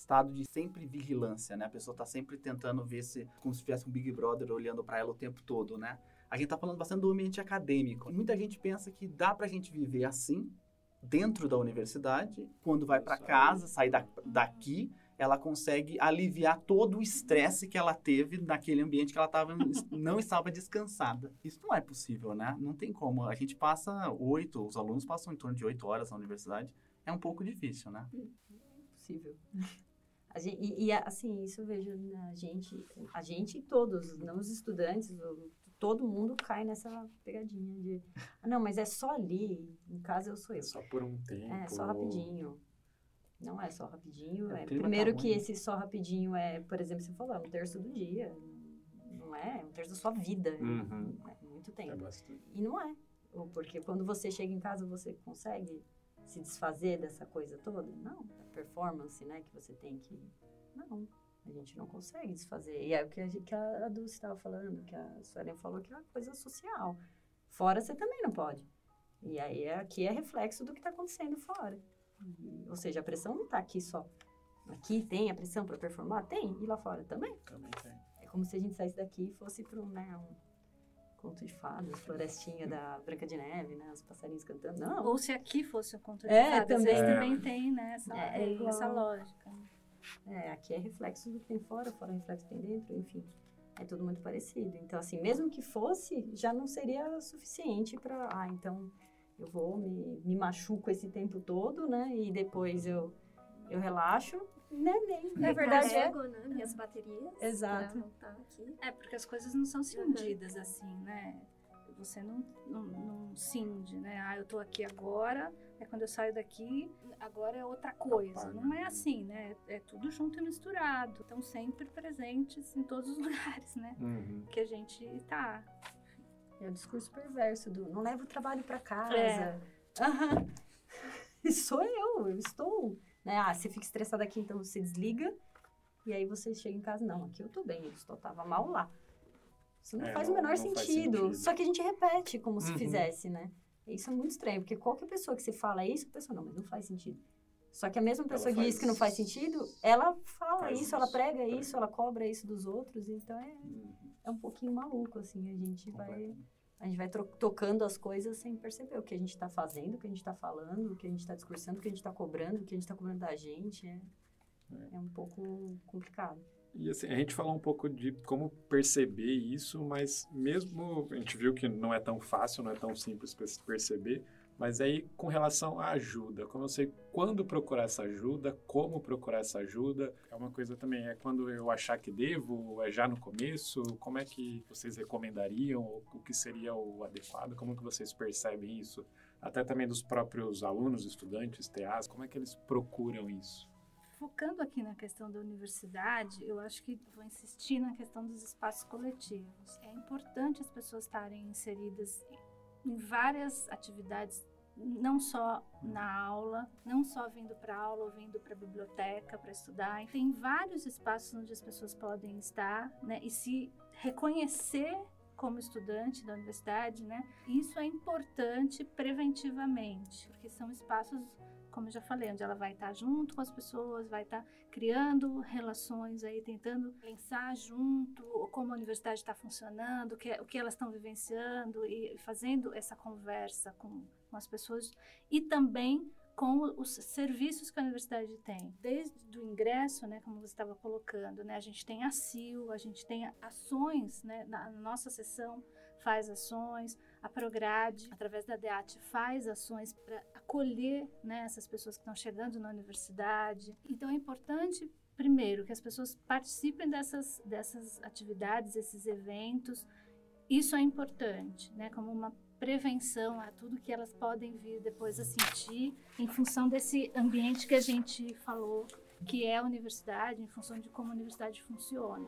estado de sempre vigilância, né? A pessoa tá sempre tentando ver se, como se tivesse um Big Brother olhando para ela o tempo todo, né? A gente tá falando bastante do ambiente acadêmico. Muita gente pensa que dá pra gente viver assim, dentro da universidade, quando vai para casa, sair da- daqui, ela consegue aliviar todo o estresse que ela teve naquele ambiente que ela tava, não estava descansada. Isso não é possível, né? Não tem como. A gente passa oito, os alunos passam em torno de oito horas na universidade. É um pouco difícil, né? possível. A gente, e, e, assim, isso eu vejo na gente, a gente e todos, não os estudantes, todo mundo cai nessa pegadinha de, ah, não, mas é só ali, no caso eu sou eu. É só por um tempo. É, só rapidinho. Não é só rapidinho. É, É, clima primeiro tá que esse só rapidinho é, por exemplo, você falou, é um terço do dia. Não é? É um terço da sua vida. Uhum. É muito É tempo. bastante. E não é. Porque quando você chega em casa, você consegue se desfazer dessa coisa toda? Não. A performance, né, que você tem que... Não. A gente não consegue desfazer. E é o que a, que a Dulce estava falando, que a Suelen falou, que é uma coisa social. Fora você também não pode. E aí é- aqui é reflexo do que está acontecendo fora. E- ou seja, a pressão não está aqui só. Aqui tem a pressão para performar? Tem. E lá fora também? Também tem. É como se a gente saísse daqui e fosse para né, um conto de fadas, florestinha da Branca de Neve, né? Os passarinhos cantando. Não. Ou se aqui fosse o conto de É, fadas, também. É. também têm né, essa, É, é tem essa lógica. É, aqui é reflexo do que tem fora, fora é reflexo do que tem dentro, enfim. É tudo muito parecido. Então, assim, mesmo que fosse, já não seria suficiente para. Ah, então eu vou, me, me machuco esse tempo todo, né? E depois eu, eu relaxo. Né, nem. Na verdade, é. Recarrego, né, minhas baterias. Exato. É, porque as coisas não são cindidas assim, né? Você não, não, não cinge, né? Ah, eu tô aqui agora, é quando eu saio daqui, agora é outra coisa. Não é assim, né? É tudo junto e misturado. Estão sempre presentes em todos os lugares, né? Uhum. Que a gente tá. É o discurso perverso do não leva o trabalho para casa. É. Aham. Sou eu, eu estou. Né? Ah, você fica estressada aqui, então você desliga. E aí você chega em casa, não, aqui eu tô bem, eu estou, tava mal lá. Isso não É, faz o menor sentido. sentido. Só que a gente repete como se Uhum. fizesse, né? Isso é muito estranho, porque qualquer pessoa que você fala isso, a pessoa, não, mas não faz sentido. Só que a mesma pessoa que diz que não faz sentido, ela fala Faz isso, ela isso. prega É. isso, ela cobra isso dos outros, então é, Uhum. é um pouquinho maluco, assim, a gente vai. A gente vai tocando as coisas sem perceber o que a gente está fazendo, o que a gente está falando, o que a gente está discursando, o que a gente está cobrando, o que a gente está cobrando da gente. É, é um pouco complicado. E assim, a gente falou um pouco de como perceber isso, mas mesmo a gente viu que não é tão fácil, não é tão simples per- perceber, mas aí com relação à ajuda, como eu sei quando procurar essa ajuda, como procurar essa ajuda, é uma coisa também, é quando eu achar que devo, é já no começo, como é que vocês recomendariam, o que seria o adequado, como que vocês percebem isso? Até também dos próprios alunos, estudantes, TAs, como é que eles procuram isso? Focando aqui na questão da universidade, eu acho que vou insistir na questão dos espaços coletivos. É importante as pessoas estarem inseridas em várias atividades, não só na aula, não só vindo para aula ou vindo para a biblioteca para estudar. Tem vários espaços onde as pessoas podem estar né, e se reconhecer como estudante da universidade, né? Isso é importante preventivamente, porque são espaços como eu já falei, onde ela vai estar junto com as pessoas, vai estar criando relações aí, tentando pensar junto como a universidade está funcionando, o que, o que elas estão vivenciando e fazendo essa conversa com, com as pessoas e também com os serviços que a universidade tem. Desde o ingresso, né, como você estava colocando, né, a gente tem a CIL, a gente tem ações, né, na nossa sessão faz ações, a Prograde, através da DEAT, faz ações para acolher né, essas pessoas que estão chegando na universidade. Então é importante, primeiro, que as pessoas participem dessas, dessas atividades, esses eventos. Isso é importante, né, como uma prevenção a tudo que elas podem vir depois a sentir em função desse ambiente que a gente falou, que é a universidade, em função de como a universidade funciona.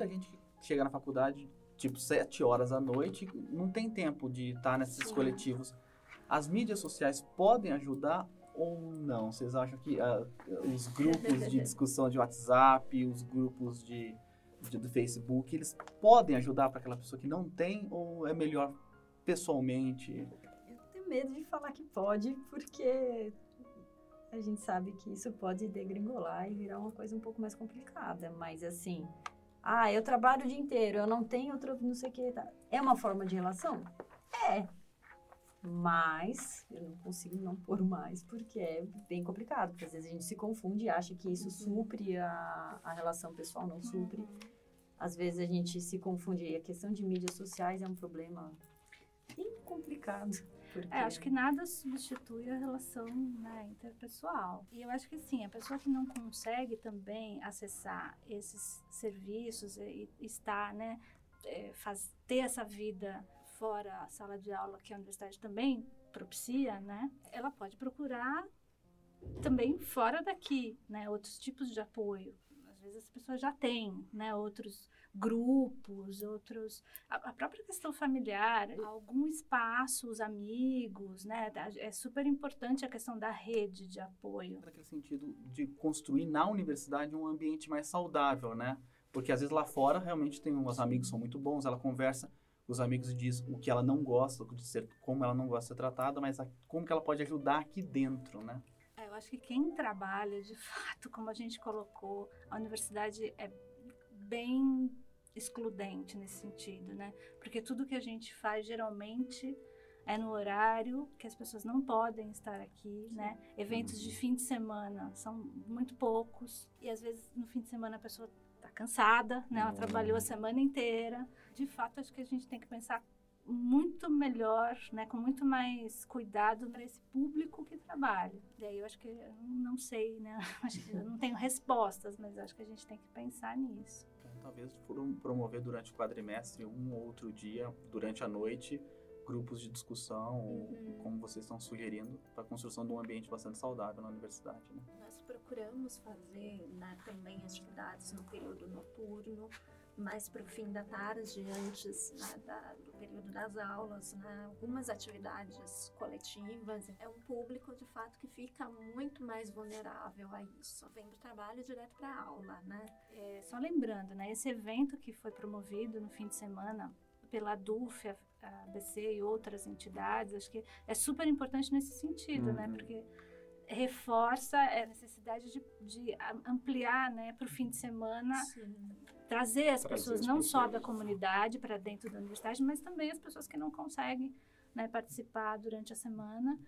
Muita gente que chega na faculdade, tipo, sete horas à noite, não tem tempo de estar nesses Sim. coletivos. As mídias sociais podem ajudar ou não? Vocês acham que ah, os grupos de discussão de WhatsApp, os grupos de, de- do Facebook, eles podem ajudar para aquela pessoa que não tem ou é melhor pessoalmente? Eu tenho medo de falar que pode, porque a gente sabe que isso pode degringolar e virar uma coisa um pouco mais complicada. Mas assim, ah, eu trabalho o dia inteiro, eu não tenho outro, não sei o que. Tá. É uma forma de relação? É. Mas eu não consigo não pôr mais, porque é bem complicado. Porque às vezes a gente se confunde e acha que isso supre a, a relação pessoal, não supre. Às vezes a gente se confunde. E a questão de mídias sociais é um problema bem complicado. Porque... É, acho que nada substitui a relação né, interpessoal. E eu acho que sim, a pessoa que não consegue também acessar esses serviços e, e estar, né, é, faz, ter essa vida fora a sala de aula que a universidade também propicia, né, ela pode procurar também fora daqui, né, outros tipos de apoio. Às vezes as pessoas já têm, né, outros grupos, outros a, a própria questão familiar, algum espaço, os amigos, né? É super importante a questão da rede de apoio. naquele sentido de construir na universidade um ambiente mais saudável, né? Porque às vezes lá fora realmente tem uns amigos são muito bons, ela conversa os amigos diz o que ela não gosta, de ser, como ela não gosta de ser tratada, mas a- como que ela pode ajudar aqui dentro, né? É, eu acho que quem trabalha, de fato, como a gente colocou, a universidade é bem excludente nesse sentido, né? Porque tudo que a gente faz, geralmente, é no horário que as pessoas não podem estar aqui, né? Eventos de fim de semana são muito poucos e às vezes no fim de semana a pessoa está cansada, né? Ela trabalhou a semana inteira. De fato, acho que a gente tem que pensar muito melhor, né, com muito mais cuidado para esse público que trabalha. E aí eu acho que eu não sei, né, acho que eu não tenho respostas, mas acho que a gente tem que pensar nisso. Talvez foram promover durante o quadrimestre um ou outro dia, durante a noite, grupos de discussão, uhum. como vocês estão sugerindo, para a construção de um ambiente bastante saudável na universidade. Né? Nós procuramos fazer né, também atividades no período noturno, mais para o fim da tarde, antes né, da, do período das aulas, né, algumas atividades coletivas. É um público, de fato, que fica muito mais vulnerável a isso. Vem do trabalho direto para a aula, né? É, só lembrando, né, esse evento que foi promovido no fim de semana pela DUF, a, a BC e outras entidades, acho que é super importante nesse sentido, né, uhum. né? Porque reforça a necessidade de, de ampliar, né, para o fim de semana Sim trazer as trazer pessoas as não pessoas. só da comunidade para dentro da universidade, mas também as pessoas que não conseguem né, participar durante a semana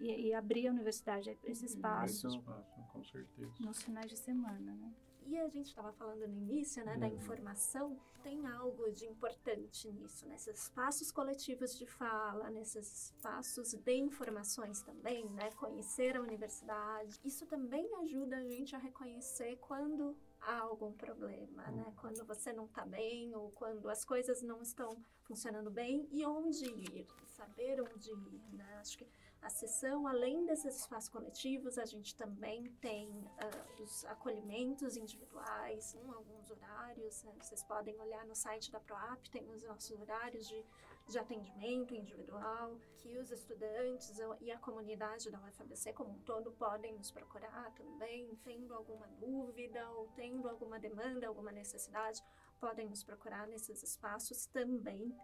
e, e abrir a universidade para esse espaço, esse espaço com certeza. nos finais de semana, né? E a gente estava falando no início, né, da uhum. informação, tem algo de importante nisso, nesses espaços coletivos de fala, nesses espaços de informações também, né, conhecer a universidade. Isso também ajuda a gente a reconhecer quando há algum problema, né? Quando você não está bem ou quando as coisas não estão funcionando bem e onde ir, saber onde ir, né? Acho que a sessão, além desses espaços coletivos, a gente também tem uh, os acolhimentos individuais, um, alguns horários, né? vocês podem olhar no site da ProAP, tem os nossos horários de de atendimento individual, que os estudantes e a comunidade da UFABC como um todo podem nos procurar também, tendo alguma dúvida ou tendo alguma demanda, alguma necessidade, podem nos procurar nesses espaços também.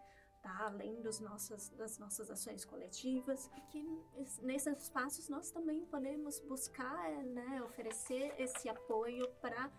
Tá, além dos das nossas ações coletivas, que nesses espaços nós também podemos buscar, né, oferecer esse apoio para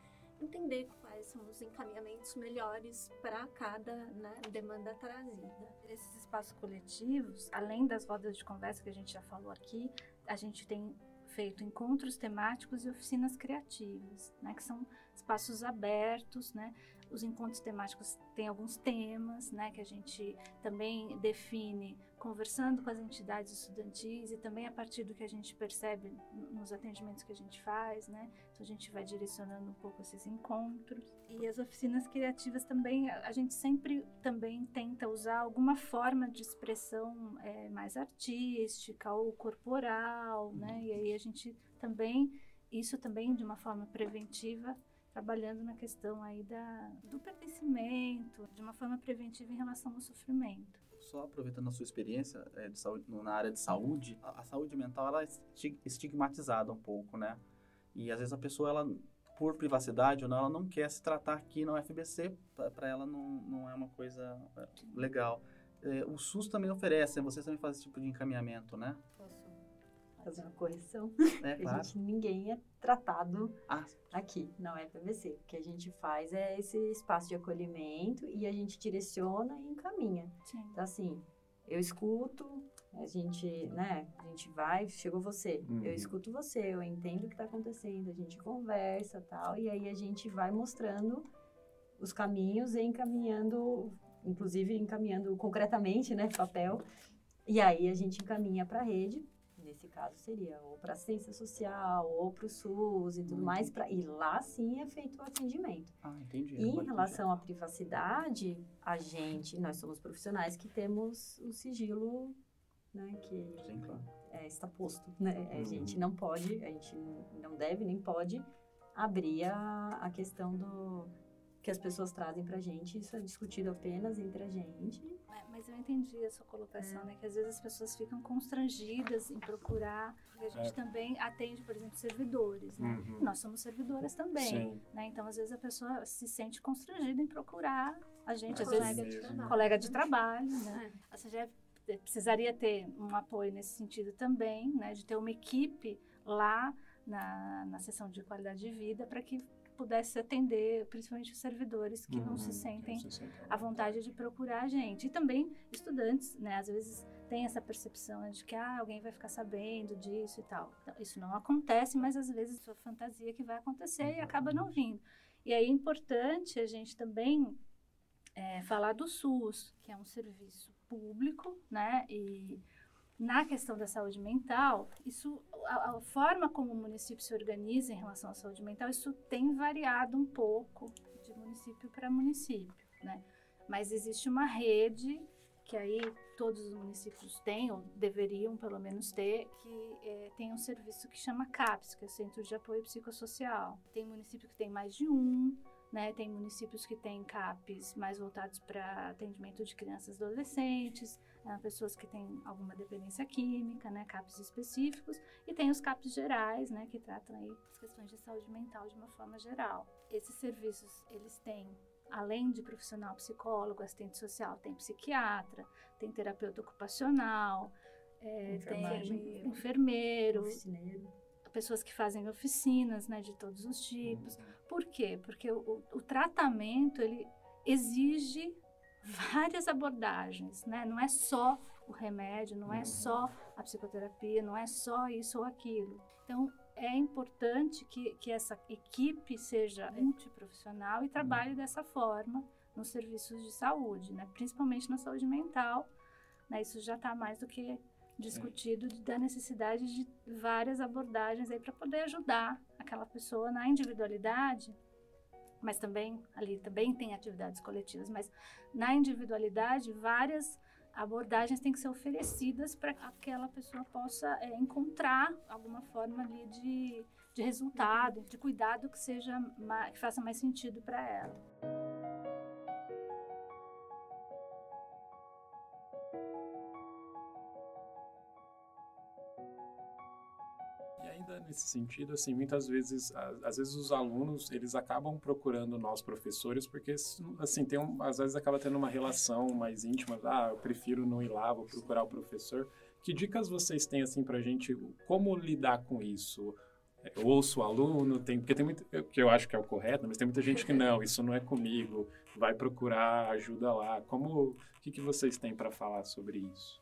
entender quais são os encaminhamentos melhores para cada né, demanda trazida. Esses espaços coletivos, além das rodas de conversa que a gente já falou aqui, a gente tem feito encontros temáticos e oficinas criativas, né, que são espaços abertos, né, os encontros temáticos têm alguns temas, né, que a gente também define conversando com as entidades estudantis e também a partir do que a gente percebe nos atendimentos que a gente faz, né? Então a gente vai direcionando um pouco esses encontros. E as oficinas criativas também, a gente sempre também tenta usar alguma forma de expressão é, mais artística ou corporal, né? E aí a gente também, isso também de uma forma preventiva, trabalhando na questão aí da, do pertencimento, de uma forma preventiva em relação ao sofrimento. Só aproveitando a sua experiência é, de saúde, na área de saúde, a, a, saúde mental ela é estigmatizada um pouco, né? E às vezes a pessoa, ela, por privacidade ou não, ela não quer se tratar aqui na UFBC, para ela não, não é uma coisa é, legal. É, o SUS também oferece, vocês também fazem esse tipo de encaminhamento, né? fazer uma correção. É, claro. a gente, ninguém é tratado ah. aqui, não é PVC. O que a gente faz é esse espaço de acolhimento e a gente direciona e encaminha. Sim. Então, assim, eu escuto, a gente, né, a gente vai, chegou você, uhum. eu escuto você, eu entendo o que está acontecendo, a gente conversa tal, e aí a gente vai mostrando os caminhos e encaminhando, inclusive encaminhando concretamente, né, papel, e aí a gente encaminha para a rede nesse caso seria ou para ciência social ou para o SUS e tudo mais pra, e lá sim é feito o atendimento ah entendi e em relação à privacidade a gente nós somos profissionais que temos o sigilo né que sim, claro. é, está posto né a uhum. gente não pode a gente não deve nem pode abrir a, a questão do que as pessoas trazem para a gente, isso é discutido apenas entre a gente. É, mas eu entendi a sua colocação, é. né? Que às vezes as pessoas ficam constrangidas em procurar, porque a gente é. também atende, por exemplo, servidores, né? Uhum. Nós somos servidoras também, Sim. né? Então, às vezes a pessoa se sente constrangida em procurar a gente, às colega vezes de colega de trabalho, né? É. Ou seja, precisaria ter um apoio nesse sentido também, né? De ter uma equipe lá na, na sessão de qualidade de vida para que pudesse atender, principalmente os servidores que uhum, não se sentem à vontade de procurar a gente. E também estudantes, né? Às vezes tem essa percepção de que ah, alguém vai ficar sabendo disso e tal. Então, isso não acontece, mas às vezes é fantasia que vai acontecer e acaba não vindo. E aí é importante a gente também é, falar do SUS, que é um serviço público, né? E na questão da saúde mental, isso, a, a, forma como o município se organiza em relação à saúde mental, isso tem variado um pouco de município para município, né? Mas existe uma rede que aí todos os municípios têm, ou deveriam pelo menos ter, que é, tem um serviço que chama CAPS, que é o Centro de Apoio Psicossocial. Tem município que tem mais de um, né? Tem municípios que têm CAPs mais voltados para atendimento de crianças e adolescentes, é, pessoas que têm alguma dependência química, né? CAPs específicos, e tem os CAPs gerais, né? Que tratam aí as questões de saúde mental de uma forma geral. Esses serviços, eles têm além de profissional psicólogo, assistente social, tem psiquiatra, tem terapeuta ocupacional, é, tem enfermeiro, pessoas que fazem oficinas, né, de todos os tipos. Uhum. Por quê? Porque o, o tratamento ele exige várias abordagens, né? Não é só o remédio, não é só a psicoterapia, não é só isso ou aquilo. Então, é importante que, que essa equipe seja multiprofissional e trabalhe dessa forma nos serviços de saúde, né? principalmente na saúde mental. Né? Isso já está mais do que discutido da necessidade de várias abordagens para poder ajudar aquela pessoa na individualidade, mas também ali também tem atividades coletivas, mas na individualidade várias abordagens têm que ser oferecidas para que aquela pessoa possa é, encontrar alguma forma ali de, de resultado, de cuidado que seja que faça mais sentido para ela. Nesse sentido, assim, muitas vezes, às vezes os alunos, eles acabam procurando nós professores porque, assim, tem um, às vezes acaba tendo uma relação mais íntima, ah, eu prefiro não ir lá, vou procurar o professor. Que dicas vocês têm, assim, pra gente, como lidar com isso? Eu ouço o aluno, tem, porque tem muito, que eu acho que é o correto, mas tem muita gente que não, isso não é comigo, vai procurar ajuda lá. Como, o que, que vocês têm para falar sobre isso?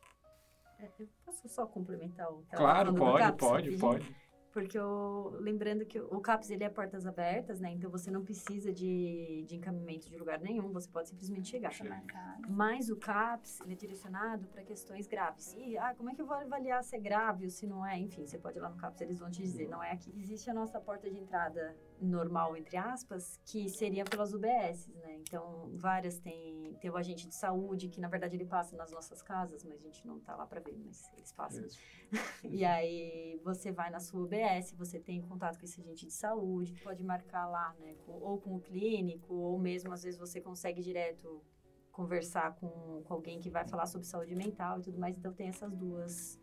É, eu posso só complementar o Claro, pode, pode, pode. Porque eu, lembrando que o CAPS ele é portas abertas, né? Então você não precisa de, de encaminhamento de lugar nenhum, você pode simplesmente chegar. Mas o CAPS ele é direcionado para questões graves. E ah, como é que eu vou avaliar se é grave ou se não é? Enfim, você pode ir lá no CAPS, eles vão te dizer, não é aqui. Existe a nossa porta de entrada normal, entre aspas, que seria pelas UBSs, né? Então, várias tem, tem o agente de saúde, que na verdade ele passa nas nossas casas, mas a gente não tá lá para ver, mas eles passam. e aí você vai na sua UBS, você tem contato com esse agente de saúde, pode marcar lá, né? Ou com o clínico, ou mesmo às vezes você consegue direto conversar com, com alguém que vai falar sobre saúde mental e tudo mais. Então, tem essas duas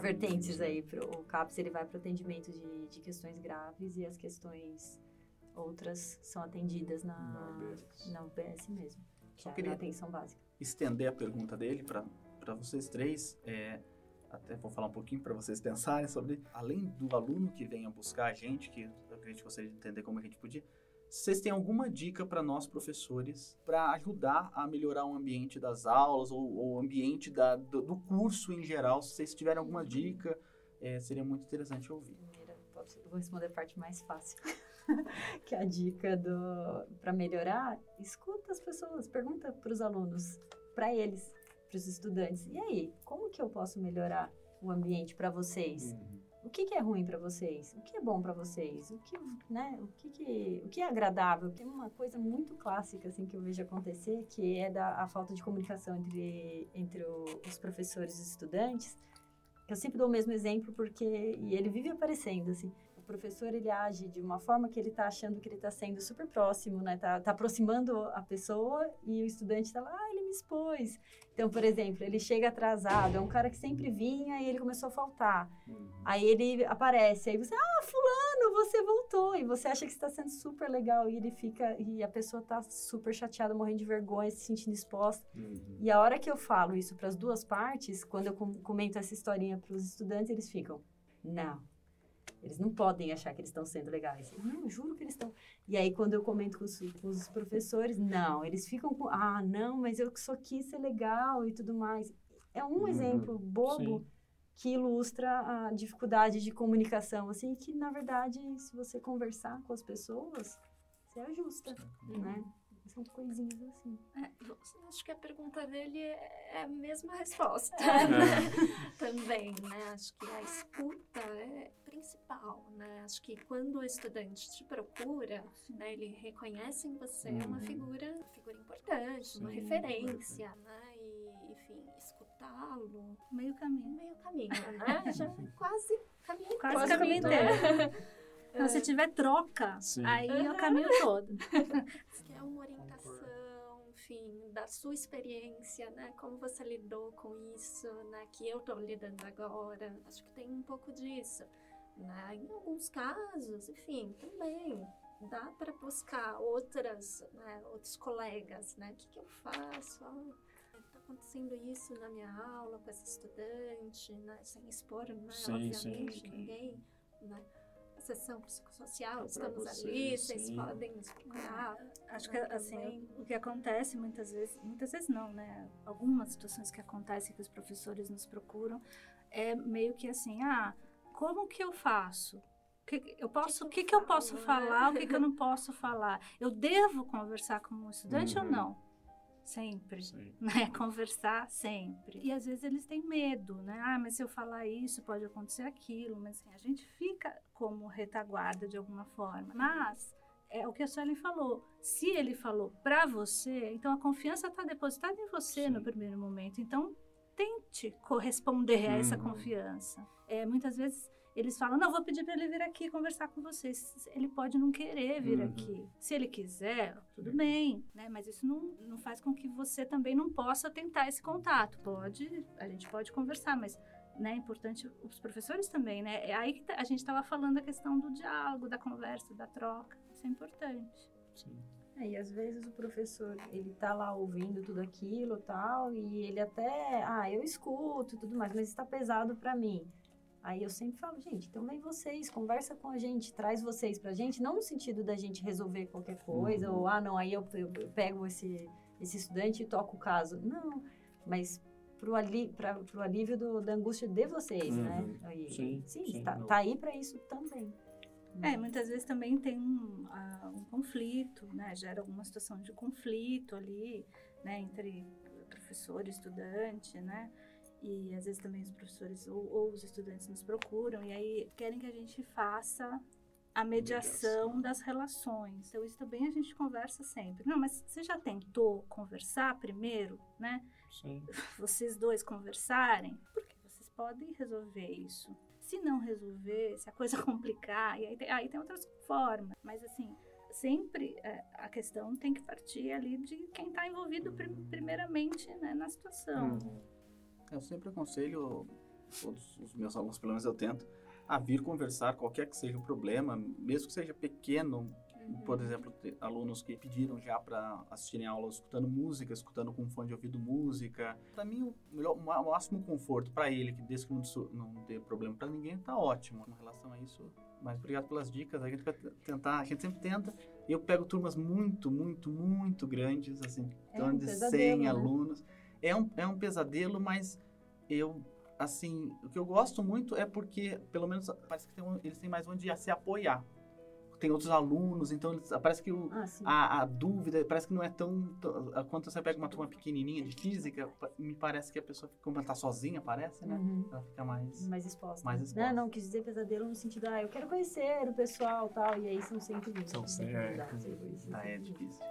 vertentes aí. Pro, o CAPS ele vai para o atendimento de, de questões graves e as questões outras são atendidas na, na UBS, mesmo. Só é queria atenção básica. estender a pergunta dele para vocês três. É, até vou falar um pouquinho para vocês pensarem sobre, além do aluno que venha buscar a gente, que a gente gostaria de entender como a gente podia, vocês têm alguma dica para nós professores para ajudar a melhorar o ambiente das aulas ou o ambiente da, do, do, curso em geral? Se vocês tiverem alguma dica, é, seria muito interessante ouvir. Primeira, vou responder a parte mais fácil, que é a dica do para melhorar. Escuta as pessoas, pergunta para os alunos, para eles, para os estudantes. E aí, como que eu posso melhorar o ambiente para vocês? Uhum o que, que é ruim para vocês? O que é bom para vocês? O que, né? O que, que, o que é agradável? Tem uma coisa muito clássica assim que eu vejo acontecer, que é da a falta de comunicação entre entre o, os professores e os estudantes. Eu sempre dou o mesmo exemplo porque e ele vive aparecendo assim professor ele age de uma forma que ele está achando que ele está sendo super próximo, né? Tá, tá, aproximando a pessoa e o estudante está lá, ah, ele me expôs. Então, por exemplo, ele chega atrasado, é um cara que sempre vinha e ele começou a faltar. Uhum. Aí ele aparece, aí você, ah, fulano, você voltou. E você acha que está sendo super legal e ele fica, e a pessoa está super chateada, morrendo de vergonha, se sentindo exposta. Uhum. E a hora que eu falo isso para as duas partes, quando eu comento essa historinha para os estudantes, eles ficam, não, eles não podem achar que eles estão sendo legais. Não, juro que eles estão. E aí, quando eu comento com os, com os, professores, não, eles ficam com, ah, não, mas eu só quis ser legal e tudo mais. é um Uhum. exemplo bobo Sim. que ilustra a dificuldade de comunicação, assim, que na verdade, se você conversar com as pessoas, você ajusta, né? São coisinhas assim. É, eu acho que a pergunta dele é é a mesma resposta É. também, né? Acho que a escuta é principal, né? Acho que quando o estudante te procura, né, ele reconhece em você uma Uhum. figura, uma figura importante, uma Sim, referência, né? E, enfim, escutá-lo Meio caminho. meio caminho, né? Já quase caminho Quase todo, caminho né? Então, se tiver troca, Sim. aí é o caminho todo. que é uma orientação, enfim, da sua experiência, né? Como você lidou com isso, né? Que eu tô lidando agora. Acho que tem um pouco disso, né? Em alguns casos, enfim, também dá para buscar outras, né? Outros colegas, né? O que, que eu faço? Ah, tá acontecendo isso na minha aula com essa estudante, né? Sem expor, né? Sim, Obviamente, sim. ninguém, né? Sessão psicossocial, É estamos você, ali, vocês sim. podem nos procurar. Acho que assim, o, o que acontece muitas vezes, muitas vezes não, né? Algumas situações que acontecem que os professores nos procuram é meio que assim, ah, como que eu faço? O que, eu posso, o que, que eu posso né? falar, o que, que eu não posso falar? Eu devo conversar com um estudante ou Uhum. não? Sempre Sim. né? Conversar sempre. E às vezes eles têm medo, né? Ah, mas se eu falar isso, pode acontecer aquilo. Mas assim, a gente fica como retaguarda de alguma forma. Mas é o que a Suelen falou. Se ele falou pra você, então a confiança está depositada em você Sim. no primeiro momento. Então tente corresponder a essa Uhum. confiança. É, muitas vezes eles falam, não, vou pedir para ele vir aqui conversar com vocês. Ele pode não querer vir Uhum. aqui. Se ele quiser, tudo Sim. bem, né? Mas isso não, não faz com que você também não possa tentar esse contato. Pode, a gente pode conversar, mas né, é importante os professores também, né? É aí que tá- a gente estava falando da questão do diálogo, da conversa, da troca. Isso é importante. Sim. É, e às vezes o professor, ele tá lá ouvindo tudo aquilo tal, e ele até, ah, eu escuto tudo mais, mas está pesado para mim. Aí eu sempre falo, gente, então vem vocês, conversa com a gente, traz vocês pra gente, não no sentido da gente resolver qualquer coisa, Uhum. ou ah, não, aí eu, eu- eu pego esse, esse estudante e toco o caso. Não, mas ali, pra, pro alívio do, da angústia de vocês, né? Uhum. Aí, Sim, sim, tá, não. tá aí para isso também. É, muitas vezes também tem um, ah, um conflito, né? Gera alguma situação de conflito ali, né? Entre professor e estudante, né? E às vezes também os professores ou, ou os estudantes nos procuram e aí querem que a gente faça a mediação das relações. Então isso também a gente conversa sempre. Não, mas você já tentou conversar primeiro, né? Sim. vocês dois conversarem, porque vocês podem resolver isso. Se não resolver, se a coisa complicar, e aí tem, aí tem outras formas. Mas assim, sempre é, a questão tem que partir ali de quem está envolvido prim- primeiramente né, na situação. Uhum. Eu sempre aconselho todos os meus alunos, pelo menos eu tento, a vir conversar, qualquer que seja o problema, mesmo que seja pequeno. Por exemplo, alunos que pediram já para assistirem aula escutando música, escutando com fone de ouvido música. Para mim, o, melhor, o máximo conforto para ele, que desde que não, não dê problema para ninguém, tá ótimo. Com relação a isso, mas obrigado pelas dicas. A gente vai tentar, a gente sempre tenta. Eu pego turmas muito, muito, muito grandes, assim, É em torno um de pesadelo, 100 né? alunos. É um, é um pesadelo, mas eu, assim, o que eu gosto muito é porque, pelo menos, parece que um- eles têm mais onde se apoiar. Tem outros alunos, então eles, parece que o, Ah, a, a dúvida parece que não é tão, tão- Quando você pega uma turma pequenininha de física, me parece que a pessoa, como ela tá sozinha, parece, né? Uhum. Ela fica mais. mais exposta. Mais Não, exposta. não, quis dizer pesadelo no sentido, ah, eu quero conhecer o pessoal tal, e aí são sempre. São sempre, é. Ah, é isso. difícil.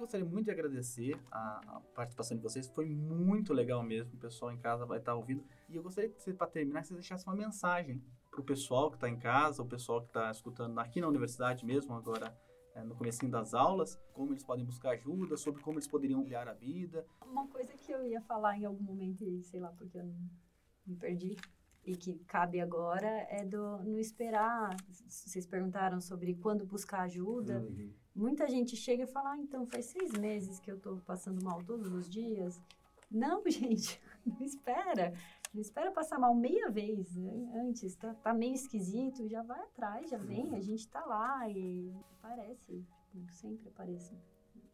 Gostaria muito de agradecer a, a participação de vocês. Foi muito legal mesmo. O pessoal em casa vai estar ouvindo. E eu gostaria que, para terminar, que vocês deixassem uma mensagem para o pessoal que está em casa, o pessoal que está escutando aqui na universidade mesmo, agora é, no comecinho das aulas, como eles podem buscar ajuda, sobre como eles poderiam olhar a vida. Uma coisa que eu ia falar em algum momento, e sei lá, porque eu não me perdi, e que cabe agora, é do não esperar. Vocês perguntaram sobre quando buscar ajuda. Uhum. Muita gente chega e fala, ah, então faz seis meses que eu tô passando mal todos os dias. Não, gente, não espera. Não espera passar mal meia vez né? antes, tá, tá meio esquisito, já vai atrás, já vem, a gente tá lá e aparece, tipo, sempre aparece.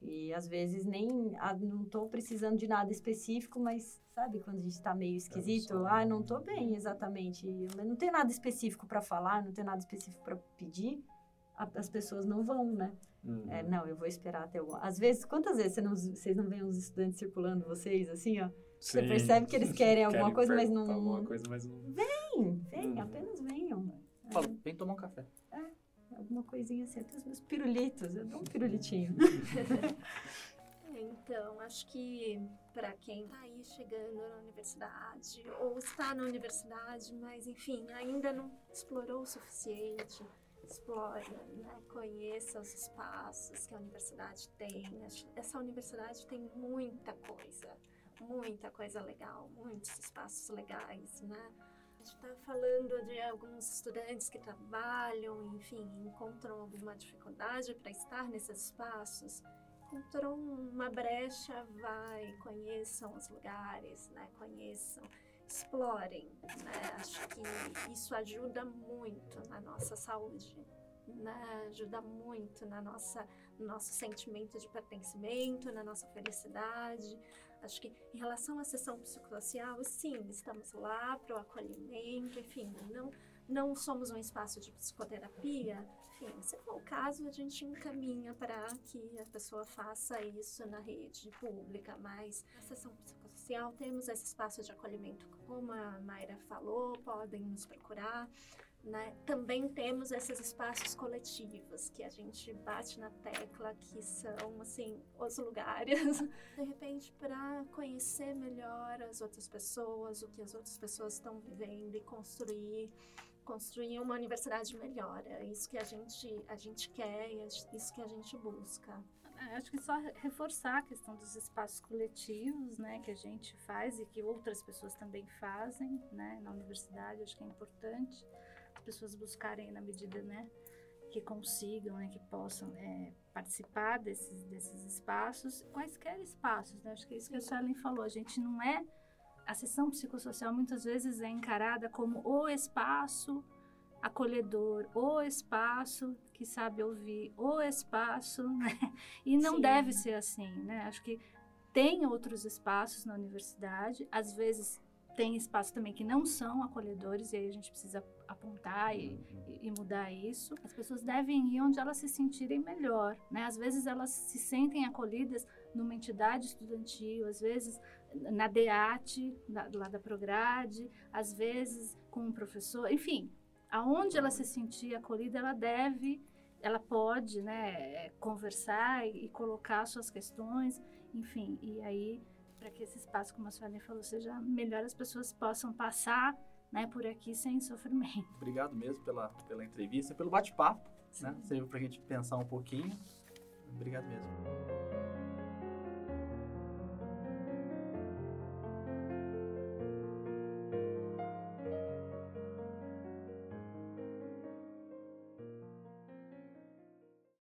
E às vezes nem, ah, não tô precisando de nada específico, mas sabe quando a gente tá meio esquisito? só- Ah, não tô bem, exatamente. Mas não tem nada específico para falar, não tem nada específico para pedir, a- as pessoas não vão, né? Uhum. É, não, eu vou esperar até o... Às vezes, quantas vezes você não- vocês não veem os estudantes circulando vocês, assim, ó? Você Sim. percebe que eles querem alguma Querem coisa, mas não... Alguma coisa, mas não. Vem, vem, Uhum. apenas venham. Fala, vem tomar um café. Alguma coisinha assim, até os meus pirulitos, eu dou um pirulitinho. É, Então, acho que para quem está aí chegando na universidade ou está na universidade, mas enfim, ainda não explorou o suficiente, explore, né? conheça os espaços que a universidade tem. Essa universidade tem muita coisa, muita coisa legal, muitos espaços legais, né? A gente está falando de alguns estudantes que trabalham, enfim, encontram alguma dificuldade para estar nesses espaços encontrou uma brecha, vai, conheçam os lugares, né? Conheçam, explorem, né? Acho que isso ajuda muito na nossa saúde, né? Ajuda muito na nossa, no nosso sentimento de pertencimento, na nossa felicidade. Acho que em relação à sessão psicossocial, sim, estamos lá para o acolhimento, enfim, não não somos um espaço de psicoterapia, enfim, se for o caso, a gente encaminha para que a pessoa faça isso na rede pública, mas na sessão psicossocial temos esse espaço de acolhimento, como a Mayra falou, podem nos procurar. Né? Também temos esses espaços coletivos que a gente bate na tecla que são assim os lugares de repente para conhecer melhor as outras pessoas, o que as outras pessoas estão vivendo e construir construir uma universidade melhor. É isso que a gente, a gente quer e é isso que a gente busca. É, Acho que só reforçar a questão dos espaços coletivos, né, que a gente faz e que outras pessoas também fazem, né, na universidade. Acho que é importante as pessoas buscarem na medida, né, que consigam, né, que possam é, participar desses, desses espaços, quaisquer espaços, né? Acho que é isso que a Suelen falou. A gente não é a sessão psicossocial muitas vezes é encarada como o espaço acolhedor, o espaço que sabe ouvir, o espaço, né? E não Sim. deve ser assim, né? Acho que tem outros espaços na universidade, às vezes tem espaços também que não são acolhedores e aí a gente precisa apontar e, e- e mudar isso. As pessoas devem ir onde elas se sentirem melhor, né? Às vezes elas se sentem acolhidas numa entidade estudantil, às vezes na DEAT, na- lá da Prograde, às vezes com um professor, enfim, aonde ela se sentir acolhida, ela deve, ela pode, né, conversar e, e colocar suas questões, enfim, e aí para que esse espaço, como a Suelen falou, seja melhor, as pessoas possam passar, né, por aqui sem sofrimento. Obrigado mesmo pela, pela entrevista, pelo bate-papo, né? Serviu pra gente pensar um pouquinho. Obrigado mesmo.